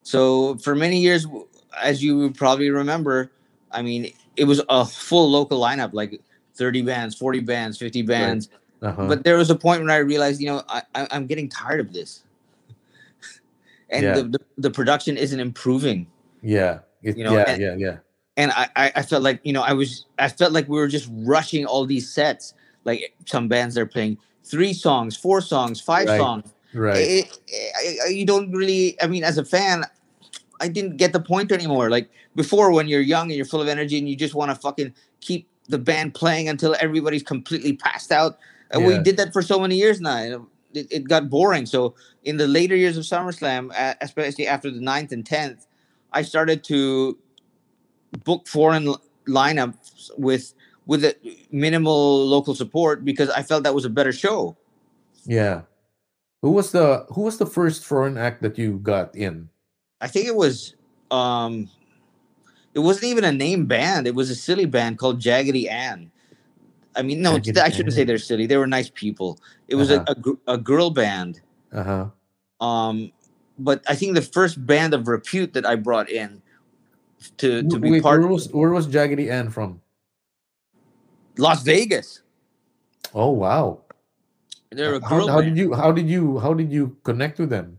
So for many years, as you probably remember, I mean, it was a full local lineup, like thirty bands, forty bands, fifty bands. Uh-huh. but there was a point when I realized, you know, I, I I'm getting tired of this, and Yeah. the, the the production isn't improving, yeah it, you know, yeah and- yeah yeah and I, I felt like you know I was I felt like we were just rushing all these sets. Like some bands they're playing three songs, four songs, five Right. songs. right It- it- you don't really. I mean, as a fan, I didn't get the point anymore. Like before, when you're young and you're full of energy and you just want to fucking keep the band playing until everybody's completely passed out. And we did that for so many years now. It, it got boring. So in the later years of SummerSlam, especially after the 9th and tenth, I started to book foreign lineups with with a minimal local support because I felt that was a better show. yeah who was the who was the first foreign act that you got in I think it was um it wasn't even a name band. It was a silly band called Jaggedy Ann. I mean, no, Jaggedy I shouldn't say they're silly. They were nice people. It was Uh-huh. a, a, gr- a girl band. uh-huh Um, but I think the first band of repute that I brought in to to be wait, part where was where was jaggedy ann from Las Vegas. oh wow They're a how, girl how band. did you how did you how did you connect with them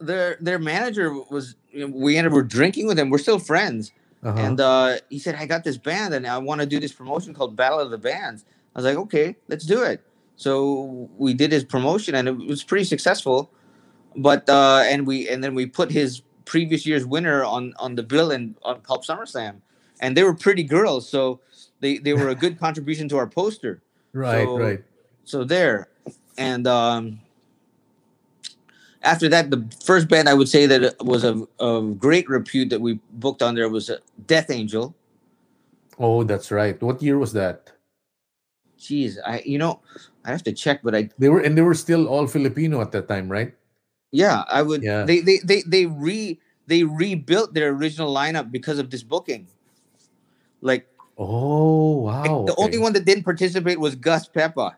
their their manager was you know, we ended up drinking with them. We're still friends. Uh-huh. And uh, he said, I got this band and I want to do this promotion called Battle of the Bands. I was like, okay, let's do it. So we did his promotion and it was pretty successful. But uh, and we and then we put his previous year's winner on on the bill and on Pulp SummerSlam. And they were pretty girls, so they, they were a good contribution to our poster. right so- right So there. And um after that, the first band I would say that was of, of great repute that we booked on there was uh, Death Angel. oh that's right what year was that Jeez, I you know I have to check, but I they were and they were still all filipino at that time right yeah I would Yeah. they they they they re they rebuilt their original lineup because of this booking. Like oh wow the only one that didn't participate was Gus Pepa.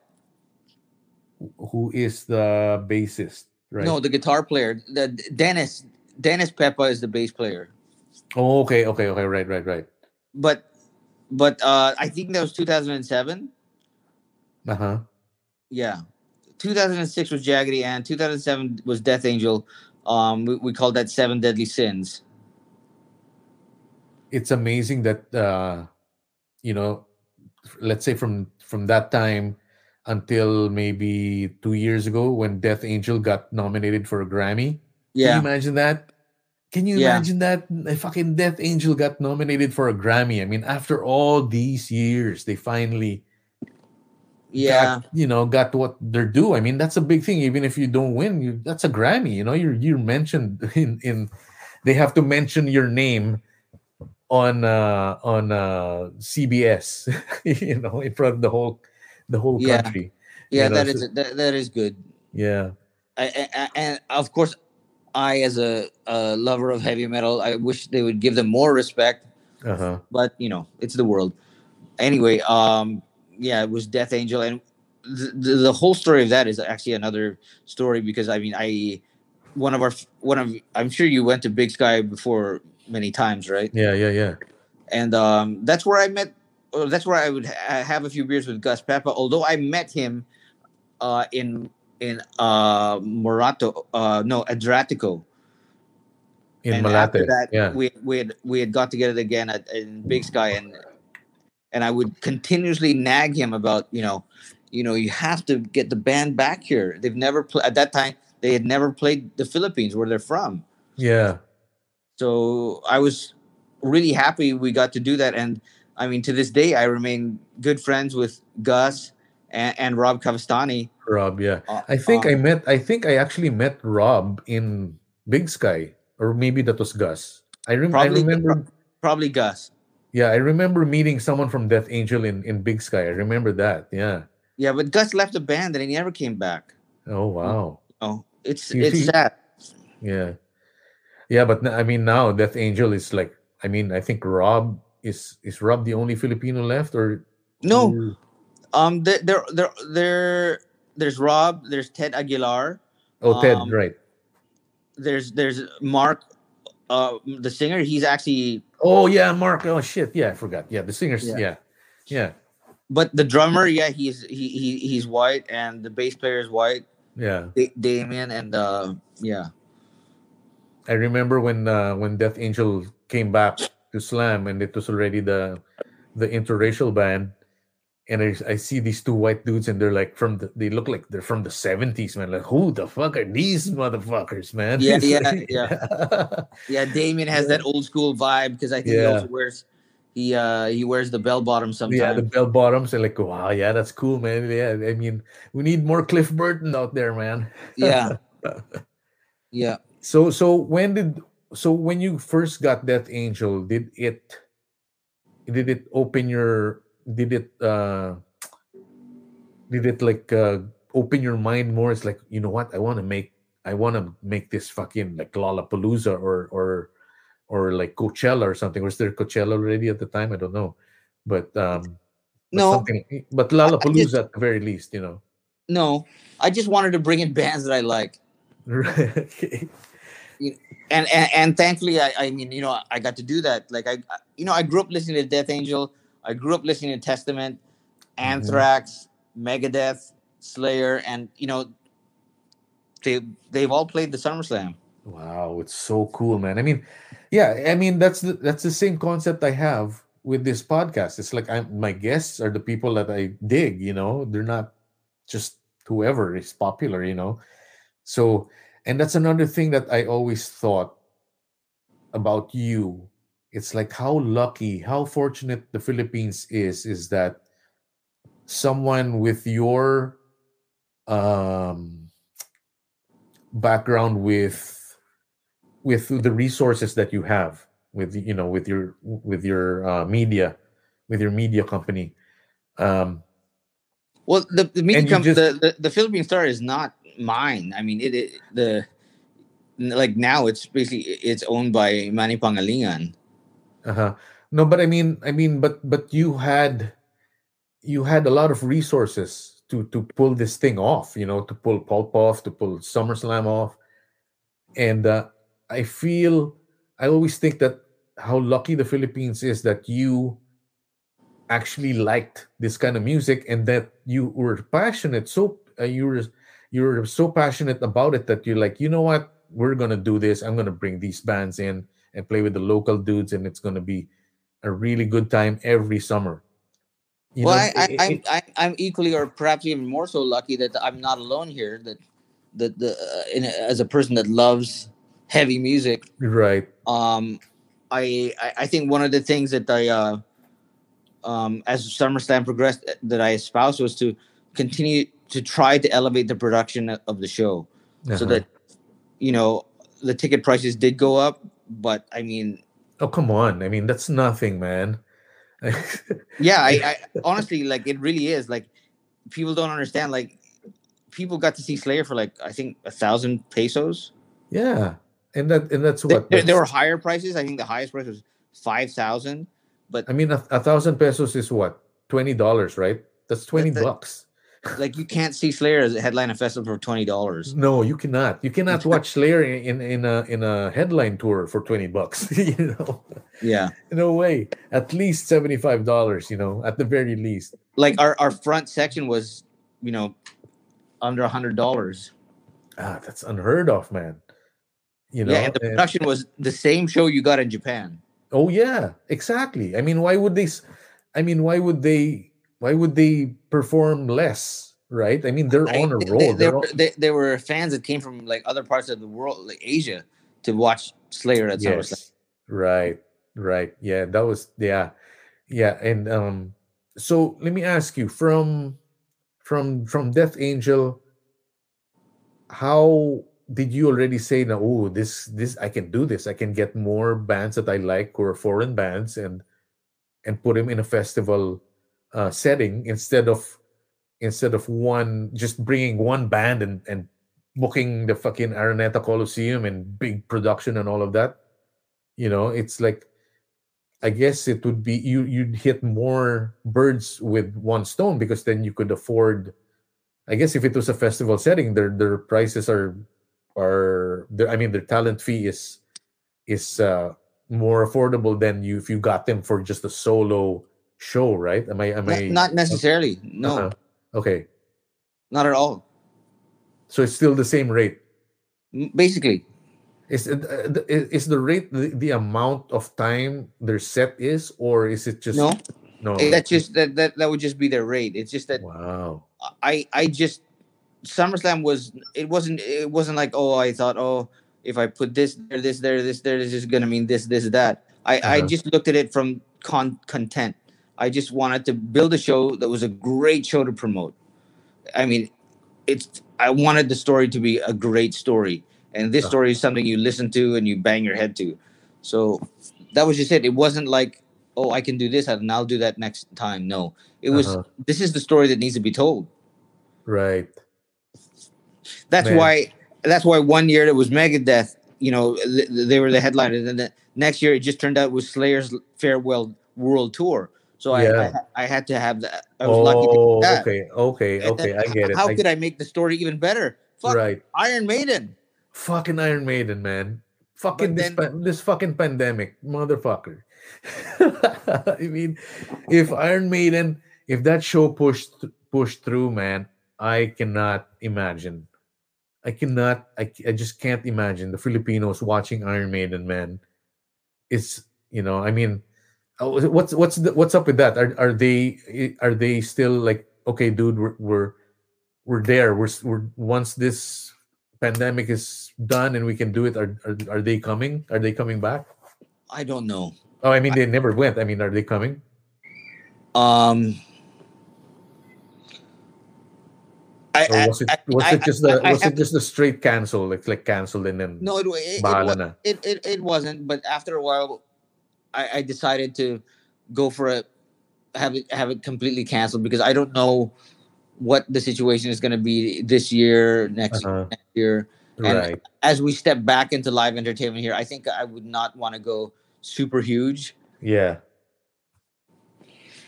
who is the bassist right No, the guitar player, the Dennis Dennis Pepa is the bass player. oh okay okay okay right right right But but uh I think that was 2007. uh-huh Yeah. 2006 was Jaggedy and 2007 was Death Angel. Um, we, we called that Seven Deadly Sins. it's amazing that uh you know, let's say from from that time until maybe two years ago when Death Angel got nominated for a Grammy. Yeah. Can you imagine that? Can you Yeah. imagine that? A fucking Death Angel got nominated for a Grammy. I mean, after all these years, they finally Yeah. got, you know, got what they're due. I mean, that's a big thing. Even if you don't win, you that's a Grammy. You know, you're you're mentioned in in. They have to mention your name on uh on uh CBS. you know, in front of the whole the whole Yeah. country. Yeah, You know, that is so- that, that is good. Yeah. I, I, and of course, I as a, a lover of heavy metal, I wish they would give them more respect. Uh huh. But you know, it's the world. Anyway, um, yeah, it was Death Angel, and the, the, the whole story of that is actually another story because I mean, I one of our one of I'm sure you went to Big Sky before many times, right? Yeah. Yeah. Yeah. and um, that's where I met. Or that's where I would ha- have a few beers with Gus Pepa. Although I met him uh, in in uh, Morato, uh, no Adriatico. In and Malate. after that, yeah. we we had we had got together again at in Big Sky, and and I would continuously nag him about you know, you know, you have to get the band back here. They've never played at that time. They had never played the Philippines, where they're from. yeah. So I was really happy we got to do that. And I mean, to this day, I remain good friends with Gus and, and Rob Cavestany. Rob. Yeah. Uh, I think uh, I met. I think I actually met Rob in Big Sky, or maybe that was Gus. I, rem- I remember. probably Gus. Yeah, I remember meeting someone from Death Angel in in Big Sky. I remember that. Yeah. Yeah, but Gus left the band and he never came back. Oh wow. Oh, it's You it's see- sad. Yeah. Yeah, but I mean now Death Angel is like. I mean, I think Rob is is Rob the only Filipino left, or No, or- um, there, there, there, there, there's Rob. There's Ted Aguilar. Oh, Ted, Um, right? There's there's Mark, uh, the singer. He's actually, Oh yeah, Mark. Oh shit. Yeah, I forgot. Yeah, the singers. Yeah. Yeah. Yeah. but the drummer, yeah, he's he, he he's white, and the bass player is white. Yeah. Da- Damien and uh, yeah. I remember when uh, when Death Angel came back to Slam, and it was already the the interracial band, and I, I see these two white dudes, and they're like from the they look like they're from the seventies, man. Like who the fuck are these motherfuckers, man? Yeah, yeah, yeah. Yeah, Damien has that old school vibe because I think he also wears he uh he wears the bell bottoms sometimes. yeah, the bell bottoms, and like wow, yeah, that's cool, man. Yeah, I mean, we need more Cliff Burton out there, man. yeah. Yeah. So so when did so when you first got Death Angel, did it did it open your did it uh did it like uh open your mind more? It's like, you know what, I wanna make I wanna make this fucking like Lollapalooza or or or like Coachella or something. Was there Coachella already at the time? I don't know. But um but No. something but Lollapalooza at the very least, you know. No, I just wanted to bring in bands that I like. okay. And and, and thankfully I, I mean you know i got to do that like I, you know i grew up listening to death angel i grew up listening to testament mm-hmm. anthrax megadeth slayer and you know they they've all played the SummerSlam. Wow, it's so cool, man. I mean, yeah, I mean that's the that's the same concept I have with this podcast. It's like I'm my guests are the people that I dig, you know. They're not just whoever is popular, you know. So, and that's another thing that I always thought about you. It's like how lucky, how fortunate the Philippines is is that someone with your um background with with the resources that you have with you know with your with your uh, media with your media company um Well, the the media And you com- just- the, the the Philippine Star is not mine. I mean, it, it the like now it's basically it's owned by Manny Pangilinan. uh-huh no but i mean i mean but but you had you had a lot of resources to to pull this thing off you know to pull pulp off to pull SummerSlam off and uh, i feel i always think that how lucky the philippines is that you actually liked this kind of music and that you were passionate so uh, you were you were so passionate about it that you're like you know what we're gonna do this i'm gonna bring these bands in and play with the local dudes and it's gonna be a really good time every summer You well, know, I, I, it- I'm I'm equally, or perhaps even more so, lucky that I'm not alone here. That that the uh, in, as a person that loves heavy music, right. um, I, I think one of the things that I uh, um, as SummerSlam progressed that I espoused was to continue to try to elevate the production of the show, so Uh-huh. that you know the ticket prices did go up, but I mean Oh come on! I mean, that's nothing, man. yeah I, I honestly like it really is like people don't understand like people got to see slayer for like i think a thousand pesos yeah, and that and that's what there, there were higher prices i think the highest price was 5000 but I mean, a, a thousand pesos is what twenty dollars, right? That's twenty that- bucks. Like you can't see slayer as a headline festival for $20 No, you cannot. You cannot watch Slayer in, in a in a headline tour for twenty bucks. you know, yeah no way. At least seventy five dollars. You know, at the very least. like our, our front section was you know under a hundred dollars Ah, that's unheard of, man. You know. yeah and the and- production was the same show you got in japan Oh yeah, exactly. I mean, why would they? I mean, why would they? Why would they perform less? Right? I mean, they're I- on a they- roll. They, on- they, they were fans that came from like other parts of the world, like Asia, to watch Slayer at SummerSlam. yes. Right. Right. Yeah. That was. Yeah. Yeah. And um. So let me ask you from from from Death Angel. How did you already say now? Oh, this this I can do this. I can get more bands that I like or foreign bands and and put them in a festival uh, setting instead of instead of one just bringing one band and and booking the fucking Araneta Coliseum and big production and all of that. You know, it's like I guess it would be you you'd hit more birds with one stone because then you could afford I guess if it was a festival setting, their their prices are are their, I mean their talent fee is is uh more affordable than you if you got them for just a solo show, right? Am I am Not, I not necessarily. No, Uh-huh. Okay. not at all. So it's still the same rate. Basically, Is it, uh, the- is the rate the, the amount of time their set is, or is it just no. no? That's just that, that that would just be their rate. It's just that wow. I I just SummerSlam was it wasn't it wasn't like oh I thought oh if I put this there this there this there this is gonna mean this this that. I I Uh-huh. just looked at it from con content. I just wanted to build a show that was a great show to promote. I mean, it's I wanted the story to be a great story, and this story is something you listen to and you bang your head to. So that was just it. It wasn't like oh I can do this and I'll do that next time. No, it was Uh-huh. this is the story that needs to be told. Right. That's Man. why. That's why one year it was Megadeth. You know, th- th- they were the headliner. And then the next year it just turned out it was Slayer's farewell world tour. So I, Yeah. I, I had to have that. I was lucky to Oh, get that. okay, okay, And okay. I get it. How I- could I make the story even better? Fuck right. Iron Maiden. Fucking Iron Maiden, man. Fucking this, then- pa- this fucking pandemic, motherfucker. I mean, if Iron Maiden, if that show pushed pushed through, man, I cannot imagine. I cannot. I, I just can't imagine the Filipinos watching Iron Maiden, man. It's you know, I mean, oh, what's what's the, what's up with that? Are are they are they still like okay, dude? We're we're we're there. We're we're once this pandemic is done and we can do it. Are are, are they coming? Are they coming back? I don't know. Oh, I mean, they never went. I mean, are they coming? Um. I, Or was it was I- it just the was it just the straight cancel like like canceled and then No, it it, it, it, it it wasn't. But after a while, I, I decided to go for it, have it have it completely canceled because I don't know what the situation is going to be this year, next, Uh-huh. next year. And right? as we step back into live entertainment here, I think I would not want to go super huge. Yeah,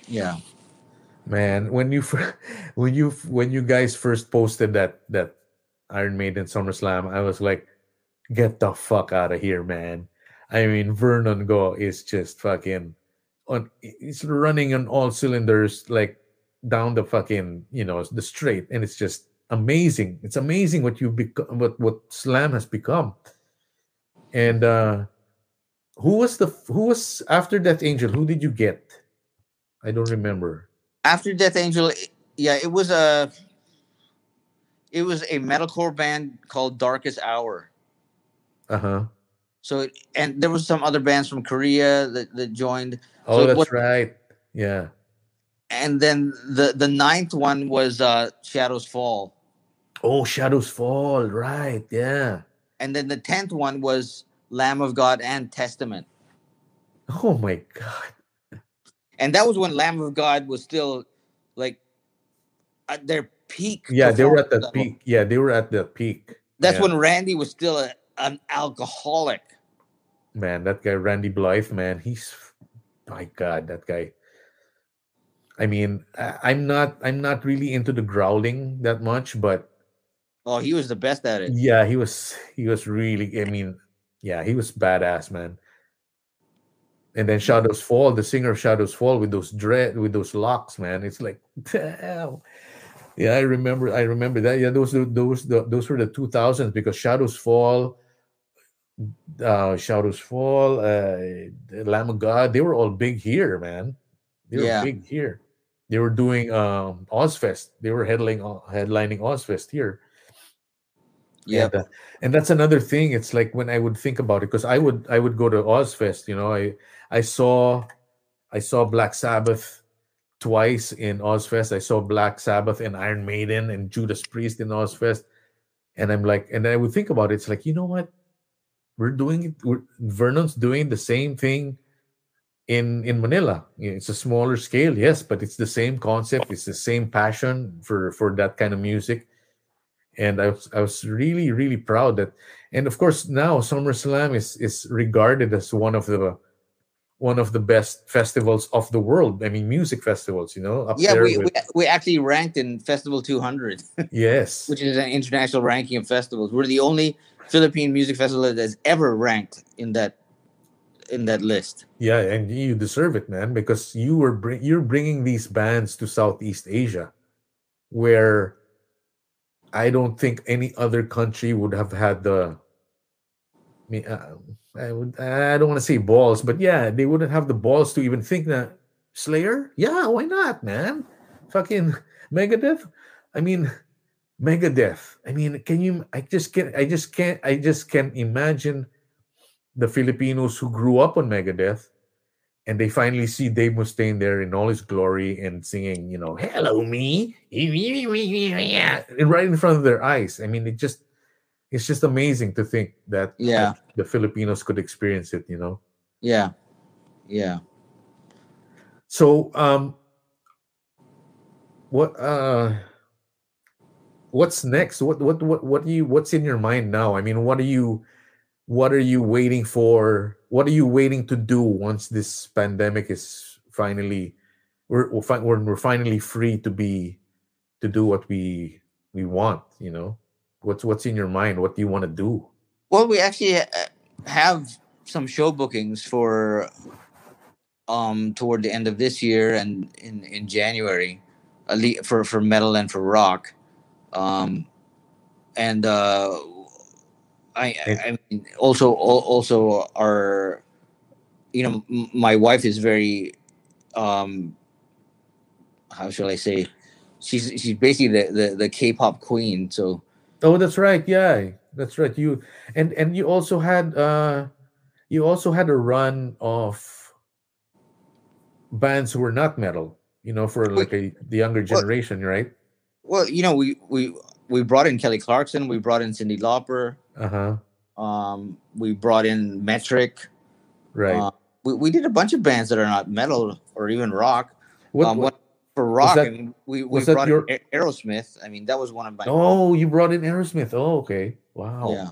Yeah. man. When you when you when you guys first posted that that Iron Maiden SummerSlam, I was like, get the fuck out of here, man. I mean, Vernon Go is just fucking on. It's running on all cylinders, like down the fucking you know the straight, and it's just amazing. It's amazing what you become, what what Slam has become. And uh who was the who was after Death Angel? Who did you get? I don't remember. After Death Angel, yeah, it was a it was a metalcore band called Darkest Hour. Uh huh. So it, and there was some other bands from Korea that, that joined. Oh, So that's what- right. Yeah. And then the the ninth one was uh Shadows Fall. Oh, Shadows Fall. Right. Yeah. And then the tenth one was Lamb of God and Testament. Oh my God. And that was when Lamb of God was still like at their peak. Yeah, they were at the level. peak. Yeah, they were at the peak. That's Yeah. when Randy was still a, an alcoholic. Man that guy randy blythe man he's my god that guy. I mean i'm not i'm not really into the growling that much but Oh, he was the best at it. yeah he was he was really i mean yeah he was badass man. And then shadows fall the singer of shadows fall with those dread with those locks man it's like damn yeah i remember i remember that. Yeah those those those, those were the 2000s because shadows fall uh shadows fall uh lamb of god they were all big here man. They were Yeah. big here. They were doing um ozzfest. They were headlining headlining ozzfest here. Yeah. and, uh, and that's another thing. It's like when i would think about it because i would i would go to ozzfest you know i i saw i saw black sabbath twice in ozzfest. I saw black sabbath and iron maiden and judas priest in ozzfest. And i'm like and i would think about it it's like you know what we're doing it we're, vernon's doing the same thing in in manila. It's a smaller scale yes but it's the same concept it's the same passion for for that kind of music. And I was, I was really really proud that and of course now SummerSlam is is regarded as one of the one of the best festivals of the world I mean music festivals you know up Yeah, we, we, we actually ranked in Festival 200, yes. which is an international ranking of festivals. We're the only Philippine music festival that's ever ranked in that in that list. yeah and you deserve it man because you were bring, you're bringing these bands to Southeast Asia where I don't think any other country would have had the I mean, uh, I would. I don't want to say balls, but yeah, they wouldn't have the balls to even think that Slayer. Yeah, why not, man? Fucking Megadeth. I mean, Megadeth. I mean, can you? I just can't. I just can't. I just can't imagine the Filipinos who grew up on Megadeth, and they finally see Dave Mustaine there in all his glory and singing, you know, "Hello, me," and right in front of their eyes. I mean, it just. It's just amazing to think that Yeah. the Filipinos could experience it, you know. Yeah, yeah. So, um, what uh, what's next? What what what what do you what's in your mind now? I mean, what are you what are you waiting for? What are you waiting to do once this pandemic is finally we're we're, we're, finally free to be to do what we we want? You know, what's what's in your mind? What do you want to do? Well, we actually uh, have some show bookings for um toward the end of this year and in in January, at lea- for for metal and for rock, um, and uh, I I mean also al- also our, you know, my wife is very, um, how shall I say, she's she's basically the the, the K-pop queen, so. Oh, that's right. Yeah, that's right. You and and you also had uh you also had a run of bands who were not metal, you know, for like a the younger Well- generation, right? Well, you know, we we we brought in Kelly Clarkson, we brought in Cyndi Lauper, Uh-huh. um, we brought in Metric. Right. Uh, we, we did a bunch of bands that are not metal or even rock. what, um, what- for rock, that- I mean, we, we brought your- in Aerosmith. I mean, that was one of my Oh, you brought in Aerosmith. Oh, okay. Wow. yeah.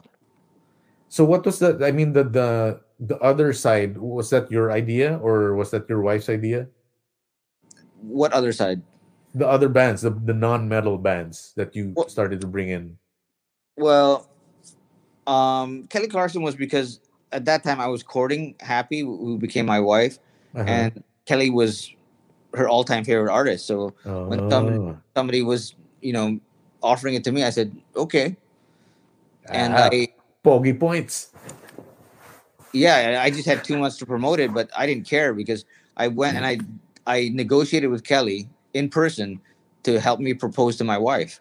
So what was that? I mean the the the other side was that your idea or was that your wife's idea? What other side? The other bands, the, the non-metal bands that you Well- started to bring in. Well, um, Kelly Clarkson was because at that time I was courting Happy, who became my wife, Uh-huh. and Kelly was her all-time favorite artist. So when somebody- Oh. somebody was, you know, offering it to me, I said, okay. And Ah, I, bogey points. yeah, I just had too much to promote it, but I didn't care because I went and I, I negotiated with Kelly, in person to help me propose to my wife.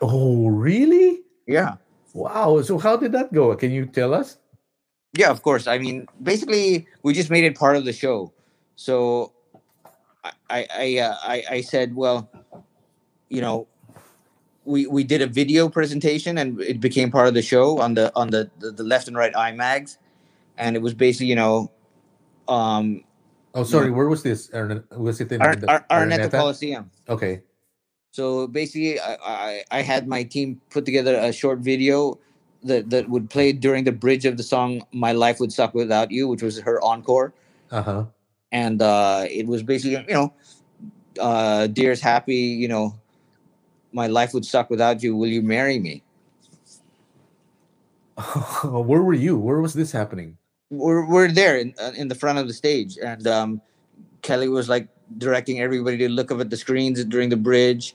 Oh, really? Yeah. Wow. So how did that go? Can you tell us? Yeah, of course. I mean, basically, we just made it part of the show. So, I I I, uh, I, I said, well, you know, we we did a video presentation and it became part of the show on the on the the, the left and right IMAGs, and it was basically you know, um, Oh, sorry. Where was this? Was it in Ar- the Ar- Araneta? Coliseum. Okay. So basically, I, I I had my team put together a short video that that would play during the bridge of the song "My Life Would Suck Without You," which was her encore. Uh huh. and uh, it was basically you know uh, dear's happy you know my life would suck without you will you marry me Where were you? Where was this happening? We're, we're there in, uh, in the front of the stage and um, kelly was like directing everybody to look up at the screens during the bridge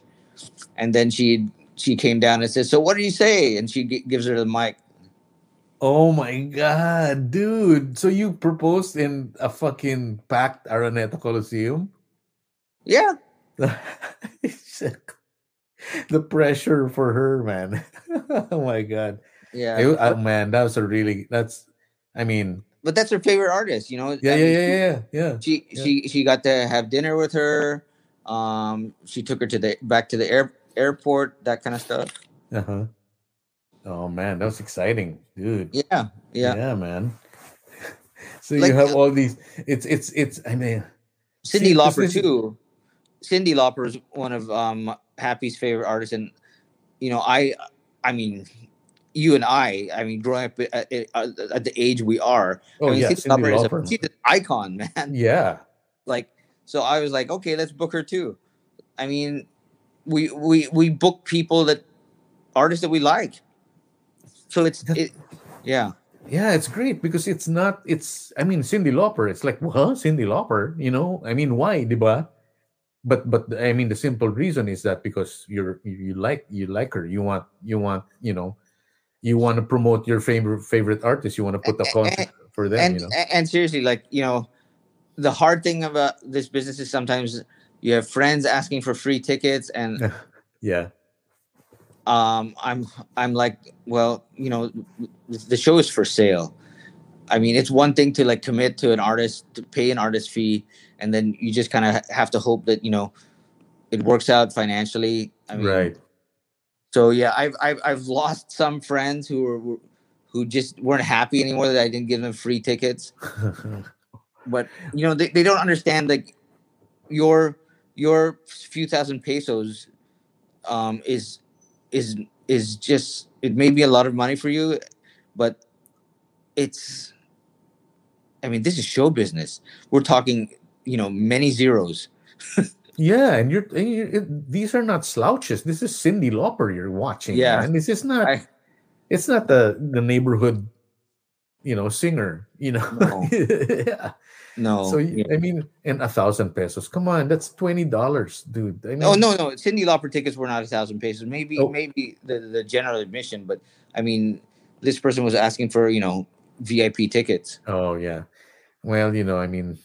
and then she she came down and said so what do you say and she g- gives her the mic Oh my god, dude! So you proposed in a fucking packed Araneta Coliseum? yeah the pressure for her, man. oh my god, yeah It- uh, man, that was a really. That's. I mean, but that's her favorite artist you know yeah, I yeah, mean, yeah, yeah, yeah. she Yeah. she she got to have dinner with her um she took her to the back to the air, airport that kind of stuff Uh huh. Oh man, that was exciting, dude. yeah yeah, yeah, man. so Like, you have uh, all these. It's it's it's. I mean, cyndi See, lauper is- too cyndi lauper is one of um happy's favorite artists and you know i i mean you and i i mean growing up uh, at, at, uh, at the age we are oh I mean, yeah, Cyndi Lauper is a- she's an icon man Yeah. like so i was like okay let's book her too i mean we we we book people that artists that we like so it's it yeah Yeah, it's great because it's not. It's. I mean, Cyndi Lauper. It's like, well, Cyndi Lauper. You know. I mean, why, diba? But but I mean, the simple reason is that because you're you, you like you like her. You want you want you know, you want to promote your favorite favorite artist. You want to put the A- a- concert for them. and you know. and seriously like you know the hard thing about this business is sometimes you have friends asking for free tickets and Yeah. um i'm i'm like well you know the show is for sale i mean it's one thing to like commit to an artist to pay an artist fee and then you just kind of have to hope that you know it works out financially i mean right. So yeah i've i've, I've lost some friends who were who just weren't happy anymore that i didn't give them free tickets. But you know they, they don't understand like your your few thousand pesos um is is is just it may be a lot of money for you but it's i mean this is show business. We're talking you know many zeros Yeah, and you're, and you it, these are not slouches. This is Cyndi Lauper you're watching. Yeah. and this is not. I- it's not the the neighborhood, you know, singer. You know. No. yeah. no So yeah. I mean, and a thousand pesos. Come on, that's twenty dollars, dude. I oh, mean, oh no no cyndi lauper tickets were not a thousand pesos maybe Oh. maybe the, the general admission but i mean this person was asking for you know vip tickets Oh yeah. Well, you know, I mean,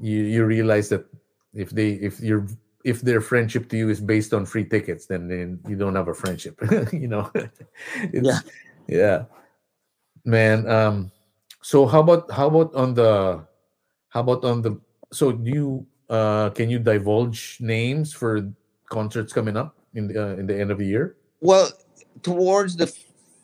you you realize that if they if your if their friendship to you is based on free tickets, then then you don't have a friendship. you know. Yeah. Yeah. Man, um, so how about how about on the how about on the so do you uh can you divulge names for concerts coming up in the uh, in the end of the year? Well, towards the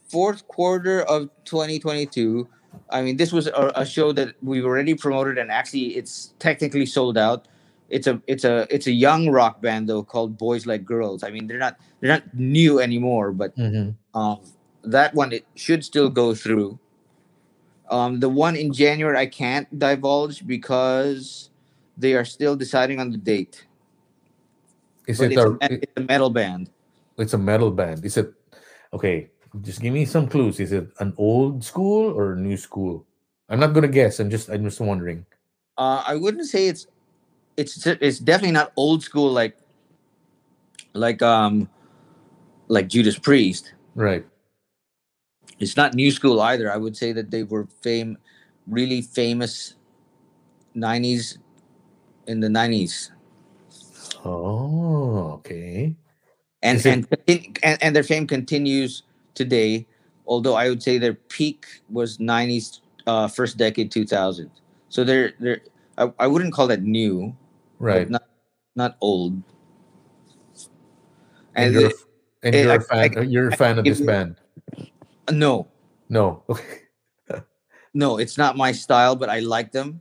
fourth quarter of 2022, I mean, this was a, a show that we've already promoted, and actually, it's technically sold out. It's a it's a it's a young rock band though called Boys Like Girls. I mean, they're not they're not new anymore, but um, that one it should still go through. Um, the one in January I can't divulge because they are still deciding on the date. Is But it it's, a, a, it's a metal band. it's a metal band? Is it okay? Just give me some clues. Is it an old school or new school? I'm not gonna guess. I'm just I'm just wondering. Uh, I wouldn't say it's it's it's definitely not old school like like um like Judas Priest. Right. It's not new school either. I would say that they were fame really famous 90s in the 90s. Oh, okay. and it- and, and and their fame continues today. Although I would say their peak was '90s, uh, first decade 2000. So they're they're I, I wouldn't call that new, Right. Not not old. And, And you're, the- and you're I- a fan. I- you're a fan of this band. no, No. Okay. no, it's not my style, but I like them.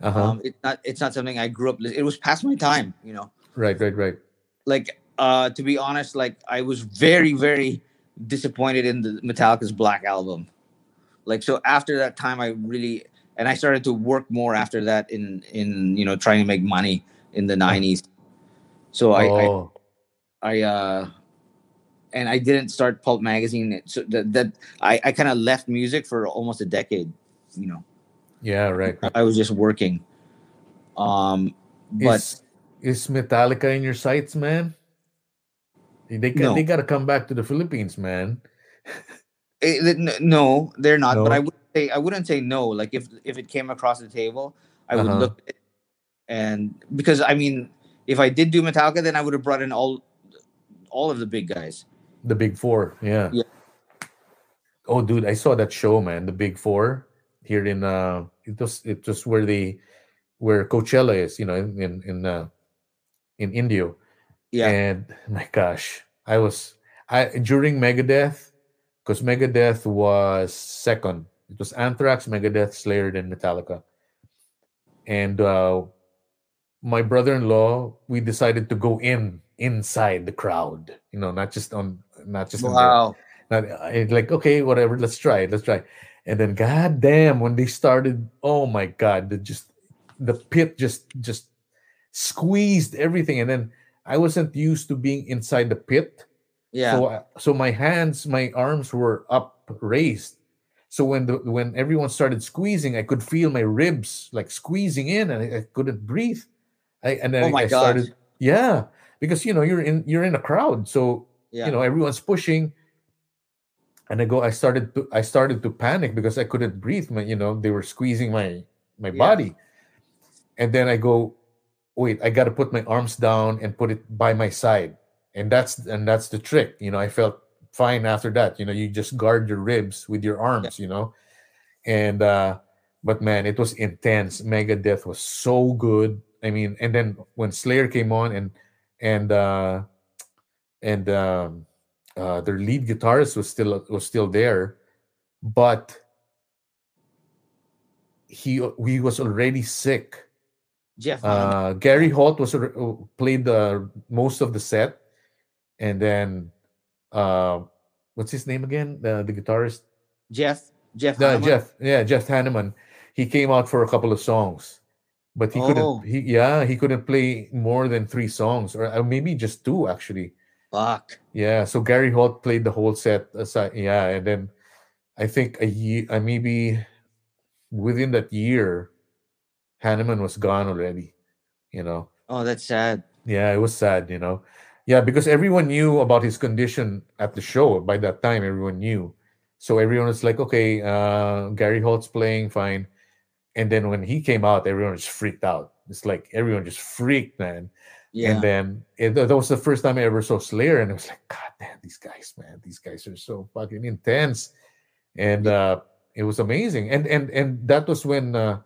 Uh huh. Um, it's not it's not something I grew up. It was past my time, you know. right. Right. Right. Like uh, to be honest, like I was very very disappointed in the Metallica's Black album. Like so, after that time, I really and I started to work more after that in in you know trying to make money in the '90s. So I, I oh. I uh and I didn't start Pulp Magazine. So that, that I, I kind of left music for almost a decade. You know, yeah. Right. I was just working. Um, but is is Metallica in your sights, man? They got, No. they got to come back to the Philippines, man. it, it- no, they're not. But No? I would say I wouldn't say no. Like if if it came across the table, I would Uh-huh. look at it and because I mean, if I did do Metallica, then I would have brought in all all of the big guys. The Big Four, yeah. Yeah. Oh, dude, I saw that show, man. The Big Four here in uh, it was it was where the where Coachella is, you know, in in in, uh, in Indio. Yeah, And my gosh, I was I during Megadeth, because Megadeth was second. It was Anthrax, Megadeth, Slayer, then Metallica. And uh, my brother-in-law, we decided to go in inside the crowd. You know, not just on, not just wow. Not, eh, like okay, whatever. Let's try it. Let's try. it. And then, god damn, when they started, oh my god, the just the pit just just squeezed everything. And then I wasn't used to being inside the pit, Yeah, so I- so my hands, my arms were up raised. So when the when everyone started squeezing, I could feel my ribs like squeezing in, and I, I couldn't breathe. I and then oh my I started, yeah, because you know you're in you're in a crowd, so Yeah, you know everyone's pushing. And i go i started to i started to panic because i couldn't breathe my you know they were squeezing my my Yeah. body. And then i go wait i got to put my arms down and put it by my side. And that's and that's the trick you know i felt fine after that you know you just guard your ribs with your arms you know? And uh but man it was intense. Megadeth was so good i mean and then when slayer came on and and uh and um, uh, their lead guitarist was still was still there, but he he was already sick. Jeff. Uh, Gary Holt was uh, played the most of the set, and then uh, what's his name again? The the guitarist, Jeff. Jeff. the, Jeff. Yeah, Jeff Hanneman. He came out for a couple of songs, but he Oh. couldn't. He yeah, he couldn't play more than three songs, or uh, maybe just two actually. Fuck. Yeah, so Gary Holt played the whole set aside. Yeah, and then I think a year, uh, maybe within that year, Hanneman was gone already. You know, Oh, that's sad. yeah, it was sad. You know, yeah, because everyone knew about his condition at the show. By that time, everyone knew, so everyone was like, "Okay, uh, Gary Holt's playing fine." And then when he came out, everyone just freaked out. It's like everyone just freaked, man. Yeah. And then it, that was the first time I ever saw Slayer, and it was like, God damn, these guys, man, these guys are so fucking intense, and uh, it was amazing. And and and that was when, uh,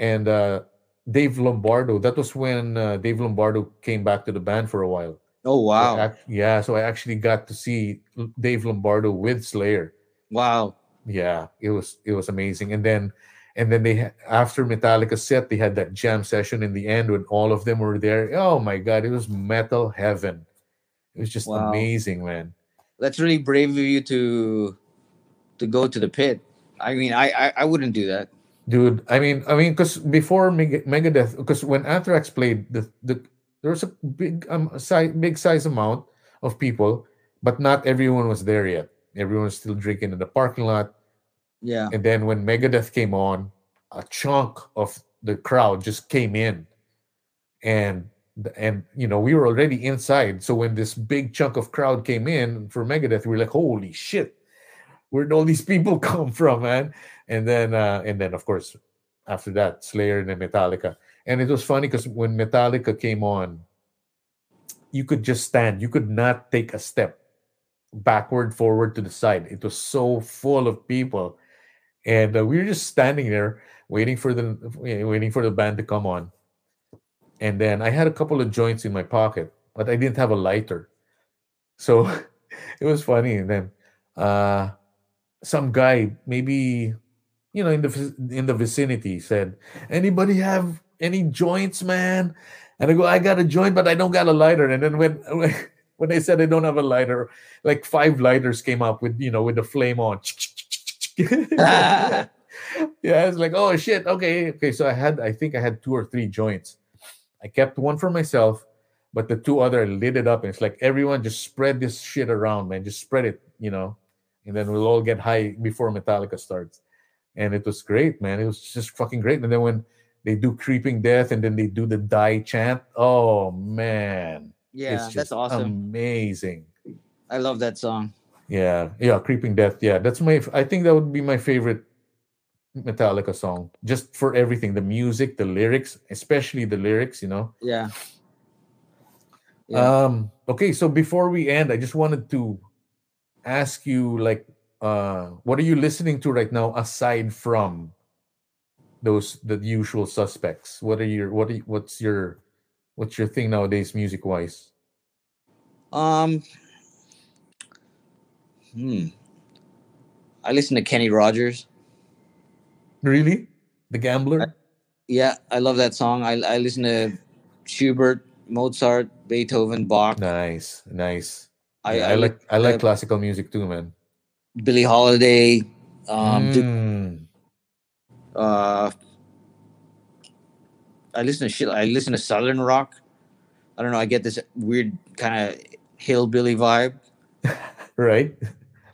and uh, Dave Lombardo, that was when uh, Dave Lombardo came back to the band for a while. oh wow. ac- yeah, so I actually got to see Dave Lombardo with Slayer. wow. Yeah, it was it was amazing. And then and then they after Metallica set, they had that jam session in the end when all of them were there. Oh my god, it was metal heaven. It was just Wow. amazing, man. That's really brave of you to to go to the pit. I mean, I I, I wouldn't do that. Dude, I mean, I mean, because before Meg- Megadeth, because when Anthrax played, the the there was a big um size, big size amount of people, but not everyone was there yet. Everyone was still drinking in the parking lot. Yeah. And then when Megadeth came on, a chunk of the crowd just came in, and and you know we were already inside. So when this big chunk of crowd came in for Megadeth, we were like, "Holy shit, where'd all these people come from, man?" And then uh, and then of course after that, Slayer and then Metallica. And it was funny because when Metallica came on, you could just stand. You could not take a step backward, forward to the side. It was so full of people, and uh, we were just standing there waiting for the waiting for the band to come on. And then I had a couple of joints in my pocket, but I didn't have a lighter, so it was funny. And then uh, some guy, maybe you know, in the in the vicinity, said, "Anybody have any joints, man?" And I go, "I got a joint, but I don't got a lighter." And then when when they said they don't have a lighter, like five lighters came up with you know with the flame on. yeah, I was like, "Oh shit, okay, okay." So I had, I think I had two or three joints. I kept one for myself, but the two other lit it up, and it's like everyone just spread this shit around, man. Just spread it, you know, and then we'll all get high before Metallica starts. And it was great, man. It was just fucking great. And then when they do Creeping Death and then they do the Die chant, oh man, Yeah, it's that's awesome. amazing. I love that song. Yeah, yeah, Creeping Death. Yeah, that's my. I think that would be my favorite Metallica song, just for everything, the music, the lyrics, especially the lyrics. You know. Yeah. Yeah. Um. Okay, so before we end, I just wanted to ask you, like, uh, what are you listening to right now aside from those the usual suspects? What are your what? Are, what's your what's your thing nowadays, music wise? Um. Hmm. I listen to Kenny Rogers. Really, the Gambler. Yeah, I love that song. I I listen to Schubert, Mozart, Beethoven, Bach. Nice, nice. I, Yeah, I, I, like I like uh, classical music too, man. Billie Holiday. Um. Du- Mm. uh. I listen to shit. I listen to Southern rock. I don't know. I get this weird kind of hillbilly vibe. right,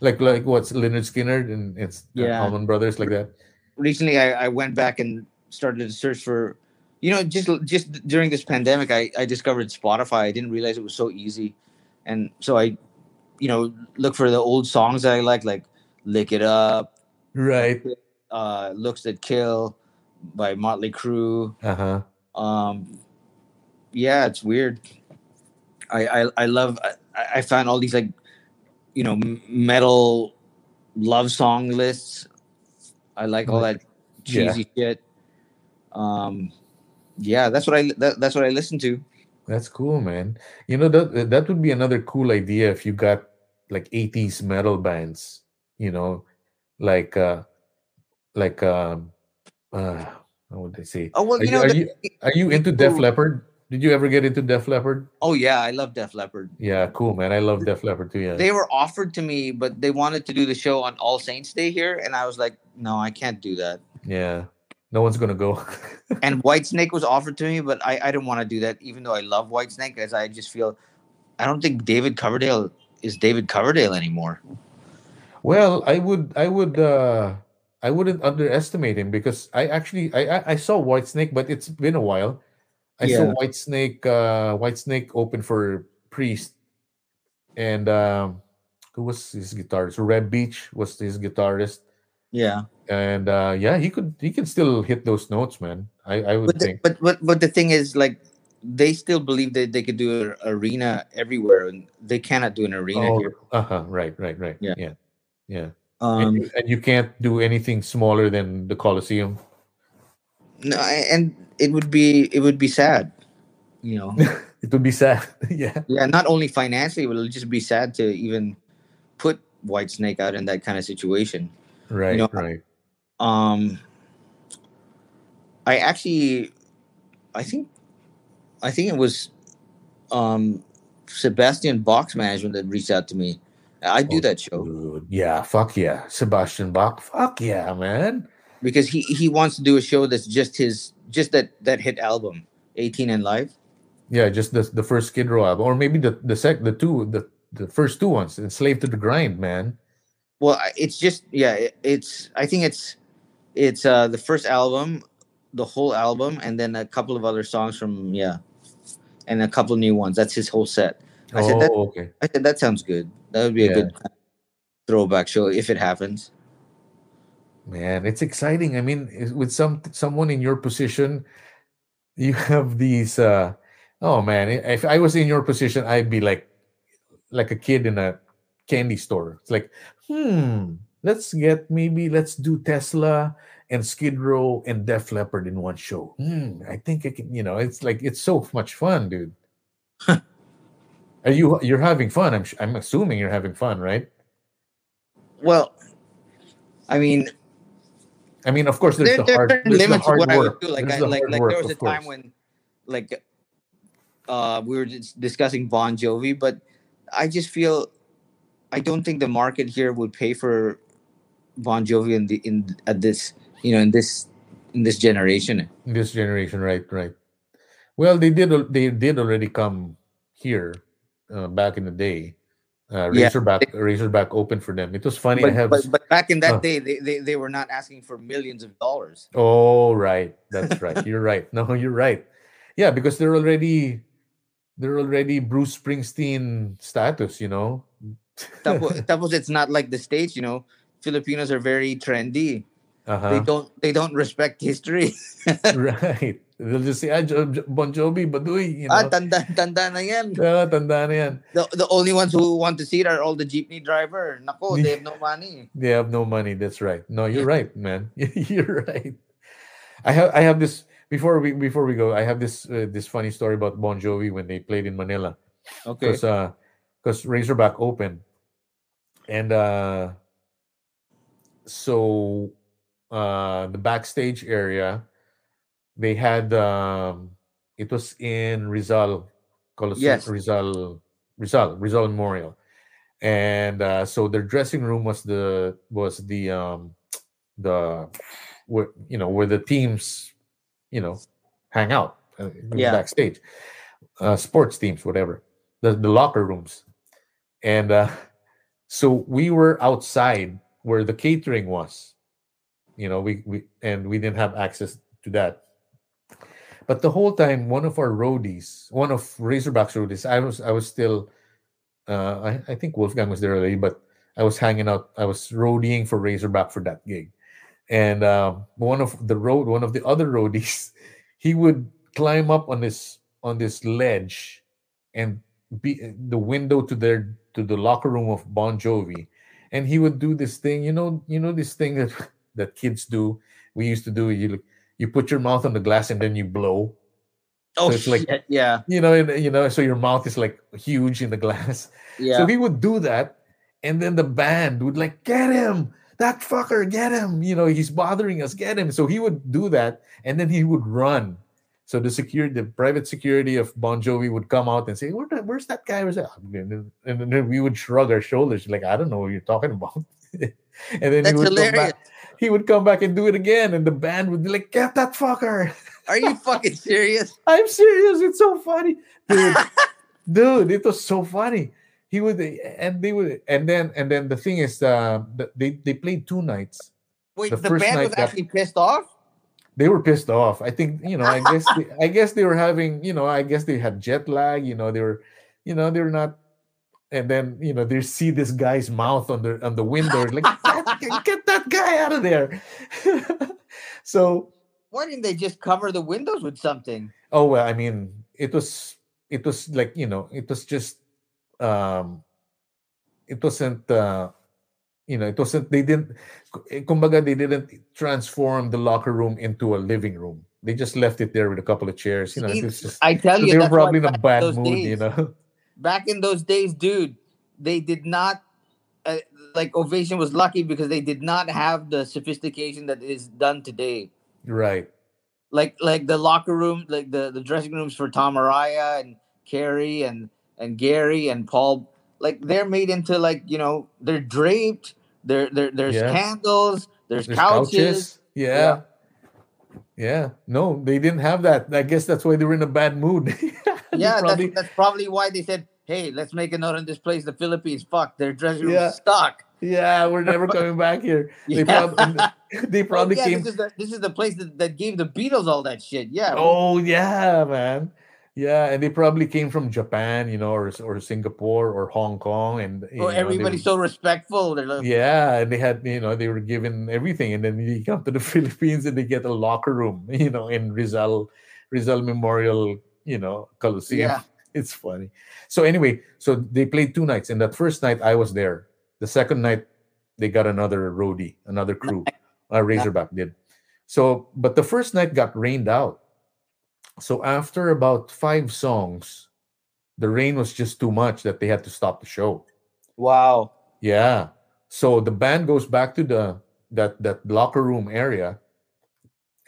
like like what's Lynyrd Skynyrd and it's Yeah. Allman Brothers like that. recently I, I went back and started to search for you know just just during this pandemic I, I discovered spotify i didn't realize it was so easy and so i you know look for the old songs that i like like lick it up Right. uh looks that kill by motley crue Uh huh. um yeah it's weird i i, I love I, I found all these like you know metal love song lists i like all that Yeah. cheesy shit um yeah that's what i that, that's what i listen to That's cool, man. You know that that would be another cool idea if you got like 80s metal bands, you know, like uh like um uh what would they say? oh well Are you you, know are you are you into Def Leppard? Did you ever get into Def Leppard? oh yeah i love def leppard Yeah, cool, man. I love Def Leppard too. Yeah. they were offered to me but they wanted to do the show on all saints day here and i was like no i can't do that yeah. No one's gonna go. and Whitesnake was offered to me, but I, I didn't want to do that, even though I love Whitesnake, as I just feel I don't think David Coverdale is David Coverdale anymore. Well, I would, I would, uh I wouldn't underestimate him because I actually, I, I, I saw Whitesnake, but it's been a while. I saw Yeah. Whitesnake, uh Whitesnake open for Priest, and um, who was his guitarist? Reb Beach was his guitarist, Yeah, and uh yeah, he could, he can still hit those notes, man. I, I would but the, think. but but but the thing is, like, they still believe that they could do an arena everywhere, and they cannot do an arena Oh, here. uh-huh, right, right, right. Yeah. yeah, yeah. and, Um, you, and you can't do anything smaller than the Coliseum. No, and it would be it would be sad, you know. It would be sad. yeah. yeah, not only financially, but it'll just be sad to even put Whitesnake out in that kind of situation. Right, know, right. um i actually i think i think it was um sebastian bach management that reached out to me i do Oh, that show Dude, yeah, fuck yeah. Sebastian Bach, fuck yeah, man. Because he he wants to do a show that's just his just that that hit album 18 and life Yeah, just the the first Skid Row album, or maybe the the sec the two the the first two ones, Enslaved to the Grind, man. well it's just yeah it, it's i think it's it's uh the first album the whole album and then a couple of other songs from yeah and a couple new ones that's his whole set I oh, said that okay. I said that sounds good. That would be a Yeah. good throwback show if it happens. Man, it's exciting. I mean, with some someone in your position, you have these uh Oh man, if I was in your position, I'd be like like a kid in a candy store. It's like, hmm, let's get maybe let's do Tesla and Skid Row and Def Leppard in one show. Hmm, I think I can, you know, it's like it's so much fun, dude. Are you you're having fun? I'm I'm assuming you're having fun, right? Well, I mean, I mean, of course, there's there, the there hard, are there's the limits to hard what I would work. do. Like, I, the like, like work, there was a time course. when, like, uh, we were just discussing Bon Jovi, but I just feel, I don't think the market here would pay for Bon Jovi in the in at this, you know, in this in this generation. in this generation right right well they did they did already come here uh, back in the day uh, Yeah. razorback razorback opened for them it was funny But, have but, but back in that Oh. day, they, they, they were not asking for millions of dollars. oh right that's right you're right no you're right yeah because they're already they're already bruce springsteen status you know Tapos, tapos it's not like the states, you know. Filipinos are very trendy. They uh-huh. don't they don't respect history. right they'll just say ah, bon jovi baduy you know? ah, know tanda tanda na yan. Ah, tanda na yan. The, the only ones who want to see it are all the jeepney driver. Nako, they have no money. They have no money. That's right. No, you're right, man. you're right. I have I have this before we before we go. I have this uh, this funny story about Bon Jovi when they played in Manila Okay. because uh because Razorback opened, and uh so uh the backstage area they had um it was in Rizal Coliseum Yes. Rizal Rizal Rizal Memorial. And uh, so their dressing room was the was the um the where you know where the teams you know hang out uh, Yeah. backstage. Uh sports teams whatever. The, the locker rooms. And uh so we were outside where the catering was you know we, we and we didn't have access to that. But the whole time one of our roadies one of razorbacks roadies i was i was still uh I, I think wolfgang was there already but i was hanging out i was roadieing for razorback for that gig. And um, one of the road one of the other roadies he would climb up on this on this ledge and be the window to their to the locker room of bon jovi. And he would do this thing you know you know this thing that that kids do we used to do you you put your mouth on the glass and then you blow oh, it's like- shit, yeah, you know and, you know so your mouth is like huge in the glass yeah. so he would do that, and then the band would like, get him, that fucker, get him. You know, he's bothering us, get him. So he would do that, and then he would run. So the security, the private security of Bon Jovi would come out and say, Where the, "Where's that guy?" Where's that? And then, we would shrug our shoulders, like, "I don't know what you're talking about." and then That's he would come hilarious. back. He would come back and do it again, and the band would be like, "Get that fucker!" Are you fucking serious? I'm serious. It's so funny, dude. dude, it was so funny. He would, and they would, and then, and then the thing is, uh, they they played two nights. Wait, The the, first band night was actually pissed off. They were pissed off. I think, you know, I guess, they, I guess they were having, you know, I guess they had jet lag. You know, they were, you know, they were not. And then, you know, they see this guy's mouth on the on the window, like, get, get that guy out of there. so Why didn't they just cover the windows with something? Oh well, I mean, it was it was like you know, it was just um, it wasn't uh, you know, it wasn't. They didn't. Kumbaga, they didn't transform the locker room into a living room. They just left it there with a couple of chairs. You know, See, it was just. I tell so you, they were probably in a bad mood. You know. back in those days, dude, they did not like Ovation was lucky because they did not have the sophistication that is done today. right. Like like the locker room, like the the dressing rooms for Tom Araya and Kerry and and Gary and Paul, like they're made into like you know they're draped. There there there's Yeah. candles. There's, There's couches. Yeah. yeah. No, they didn't have that. I guess that's why they were in a bad mood. Yeah, probably- that's, that's probably why they said, "Hey, let's make a note in this place, the Philippines. Fuck, their dressing room Yeah. stuck." yeah, we're never coming back here. They Yeah. probably, they Oh, probably yeah, came This is the this is the place that, that gave the Beatles all that shit. Yeah. Oh yeah, man. Yeah, and they probably came from Japan, you know, or or Singapore or Hong Kong, and Oh, know, everybody's were- so respectful. Like, yeah, and they had you know they were given everything, and then you come to the Philippines and they get a locker room, you know, in Rizal Rizal Memorial you know Coliseum. Yeah. It's funny. So anyway, so they played two nights, and that first night I was there. The second night they got another roadie, another crew. Uh, Razorback did. So, but the first night got rained out. So after about five songs, the rain was just too much that they had to stop the show. Wow. Yeah. So the band goes back to the that that locker room area,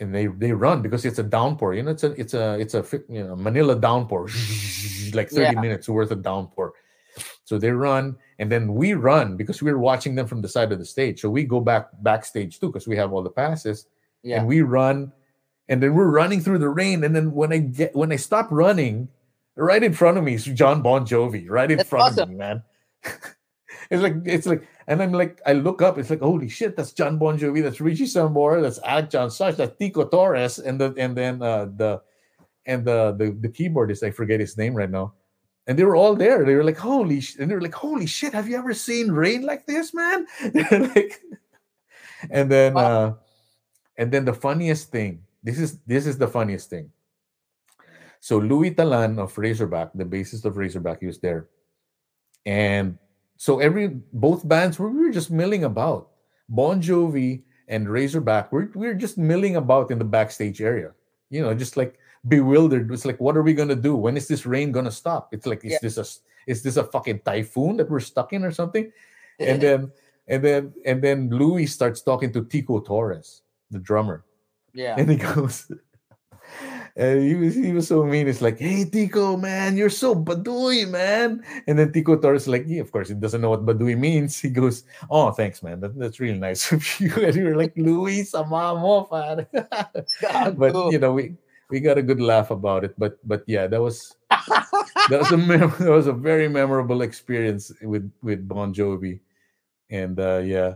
and they they run because it's a downpour. You know, it's a it's a it's a you know Manila downpour, like thirty Yeah. minutes worth of downpour. So they run, and then we run because we're watching them from the side of the stage. So we go back backstage too because we have all the passes, Yeah. and we run, and then we're running through the rain. And then when I get when I stop running, right in front of me is Jon Bon Jovi, right in That's front of me, man. it's like it's like, and I'm like, I look up, it's like, holy shit, that's Jon Bon Jovi, that's Richie Sambora, that's Alec John Such, that's Tico Torres, and the and then uh, the and the, the the keyboardist, I forget his name right now. And they were all there. They were like, holy sh-, and they were like, holy shit, have you ever seen rain like this, man? like, and then uh and then the funniest thing, this is this is the funniest thing. So Louie Talan of Razorback, the bassist of Razorback, he was there. And so every both bands were we were just milling about. Bon Jovi and Razorback, we're, we were just milling about in the backstage area. You know, just like bewildered. It's like, what are we gonna do? When is this rain gonna stop? It's like, is Yeah. this a is this a fucking typhoon that we're stuck in or something? And then and then and then Louie starts talking to Tico Torres, the drummer. yeah. And he goes, and he was he was so mean. It's like, hey Tico, man, you're so badui, man. And then Tico Torres like, yeah, of course, he doesn't know what badui means. He goes, oh, thanks, man. That, that's really nice of you. And were like, Luis, sama mo, pare." but you know, we we got a good laugh about it. But but yeah, that was that was a mem- that was a very memorable experience with with Bon Jovi. And uh yeah,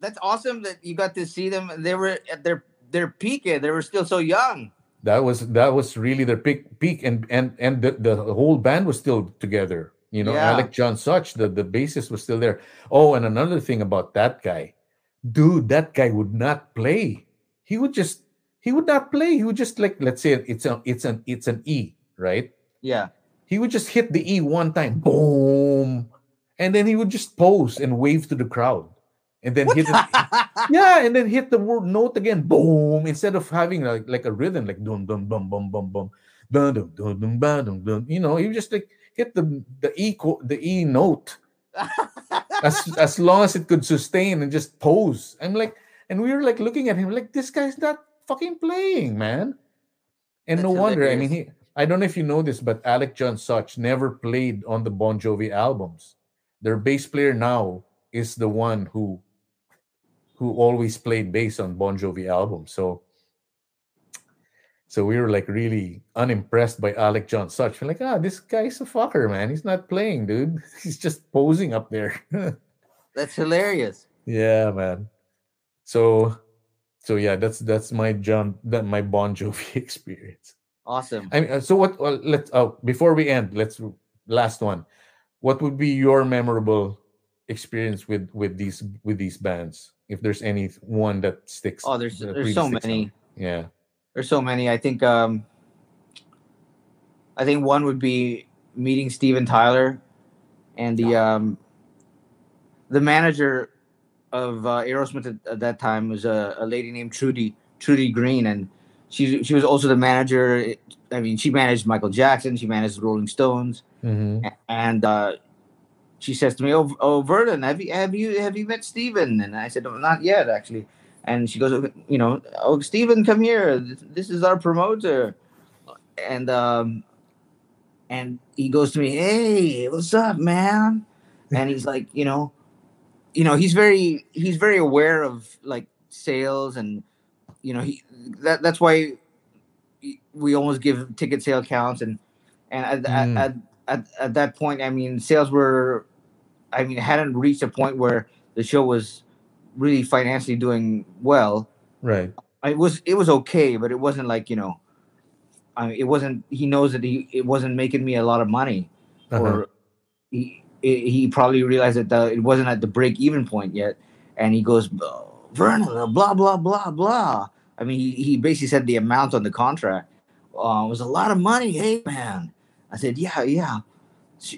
That's awesome that you got to see them. They were at their their peak. eh, They were still so young. That was that was really their peak peak and and and the, the whole band was still together you know Yeah. alec john such the the bassist was still there. Oh and another thing about that guy dude that guy would not play. He would just he would not play. He would just like let's say it's a it's an it's an e right? Yeah. he would just hit the e one time boom and then he would just pose and wave to the crowd and then hit it yeah, and then hit the word note again, boom, instead of having like like a rhythm like dum dum bum bum bum bum dum dum dum dum dum dum. You know, you just like hit the the E co- the E note as as long as it could sustain and just pose. I'm like, and we were like looking at him like this guy's not fucking playing, man. And no That's wonder. I mean, he I don't know if you know this, but Alec John Such never played on the Bon Jovi albums. Their bass player now is the one who who always played bass on Bon Jovi albums. So so we were like really unimpressed by Alec John Such. We're like, ah, this guy's a fucker, man. He's not playing, dude. He's just posing up there. That's hilarious. yeah, man. So so yeah, that's that's my John that my Bon Jovi experience. Awesome. I mean, uh, so what? Well, let's. Oh, before we end, let's last one. What would be your memorable experience with with these with these bands? If there's any one that sticks. Oh, there's that there's really so sticks out. many. Yeah. There's so many. I think um I think one would be meeting Steven Tyler and the um the manager of uh, Aerosmith at, at that time was a, a lady named Trudy Trudy Green and she she was also the manager I mean she managed Michael Jackson she managed the Rolling Stones hmm and uh, she says to me, "Oh, oh, Vernon, have you have you have you met Steven? And I said, "No, "Not yet, actually." And she goes, "You know, oh, Steven, come here. This, is our promoter." And um, and he goes to me, "Hey, what's up, man?" And he's like, you know, you know, he's very he's very aware of like sales and you know he that that's why we almost give ticket sale counts and and at, Mm. at, at, at that point i mean sales were i mean hadn't reached a point where the show was really financially doing well Right. it was it was okay but it wasn't like you know I mean, it wasn't he knows that he it wasn't making me a lot of money Uh-huh. or he he probably realized that the, it wasn't at the break even point yet and he goes vernon blah blah blah blah i mean he, he basically said the amount on the contract uh, was a lot of money. Hey, man. I said, yeah, yeah.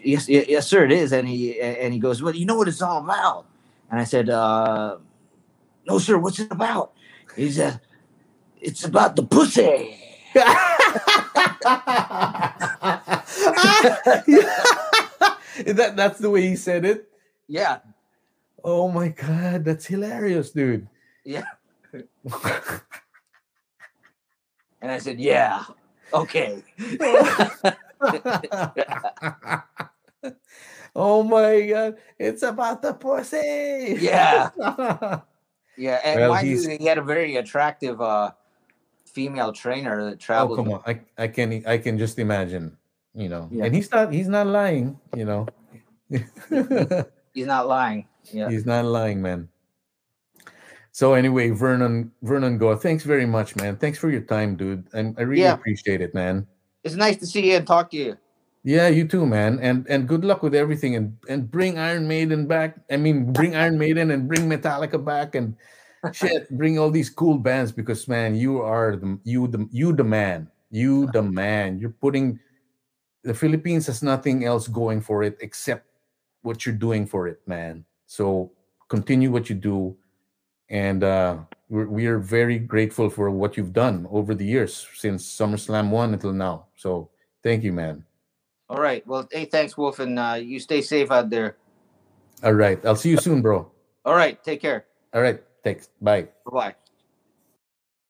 Yes, yes, yes, sir, it is. And he and he goes, well, you know what it's all about. And I said, uh, no, sir, what's it about? He said, it's about the pussy. that that's the way he said it. Yeah, Oh my god, that's hilarious, dude. yeah. And I said, yeah, okay. oh my god, it's about the pussy. Yeah. Yeah, and Well, mind you, he's- he had a very attractive uh, female trainer that traveled. oh traveled. come on, I, I can I can just imagine, you know. Yeah. And he's not he's not lying, you know. He's not lying. Yeah. He's not lying, man. So anyway, Vernon Vernon Go, thanks very much, man. Thanks for your time, dude. I, I really Yeah. appreciate it, man. It's nice to see you and talk to you. Yeah, you too, man. And and good luck with everything and and bring Iron Maiden back. I mean, bring Iron Maiden and bring Metallica back and shit, bring all these cool bands because man, you are the you the you the man. You the man. You're putting the Philippines has nothing else going for it except what you're doing for it, man. So continue what you do. And uh we're, we are very grateful for what you've done over the years since SummerSlam 1 until now. So thank you, man. All right. Well, hey, thanks, Wolf, and uh, you stay safe out there. All right. I'll see you soon, bro. All right. Take care. All right. Thanks. Bye. Bye bye.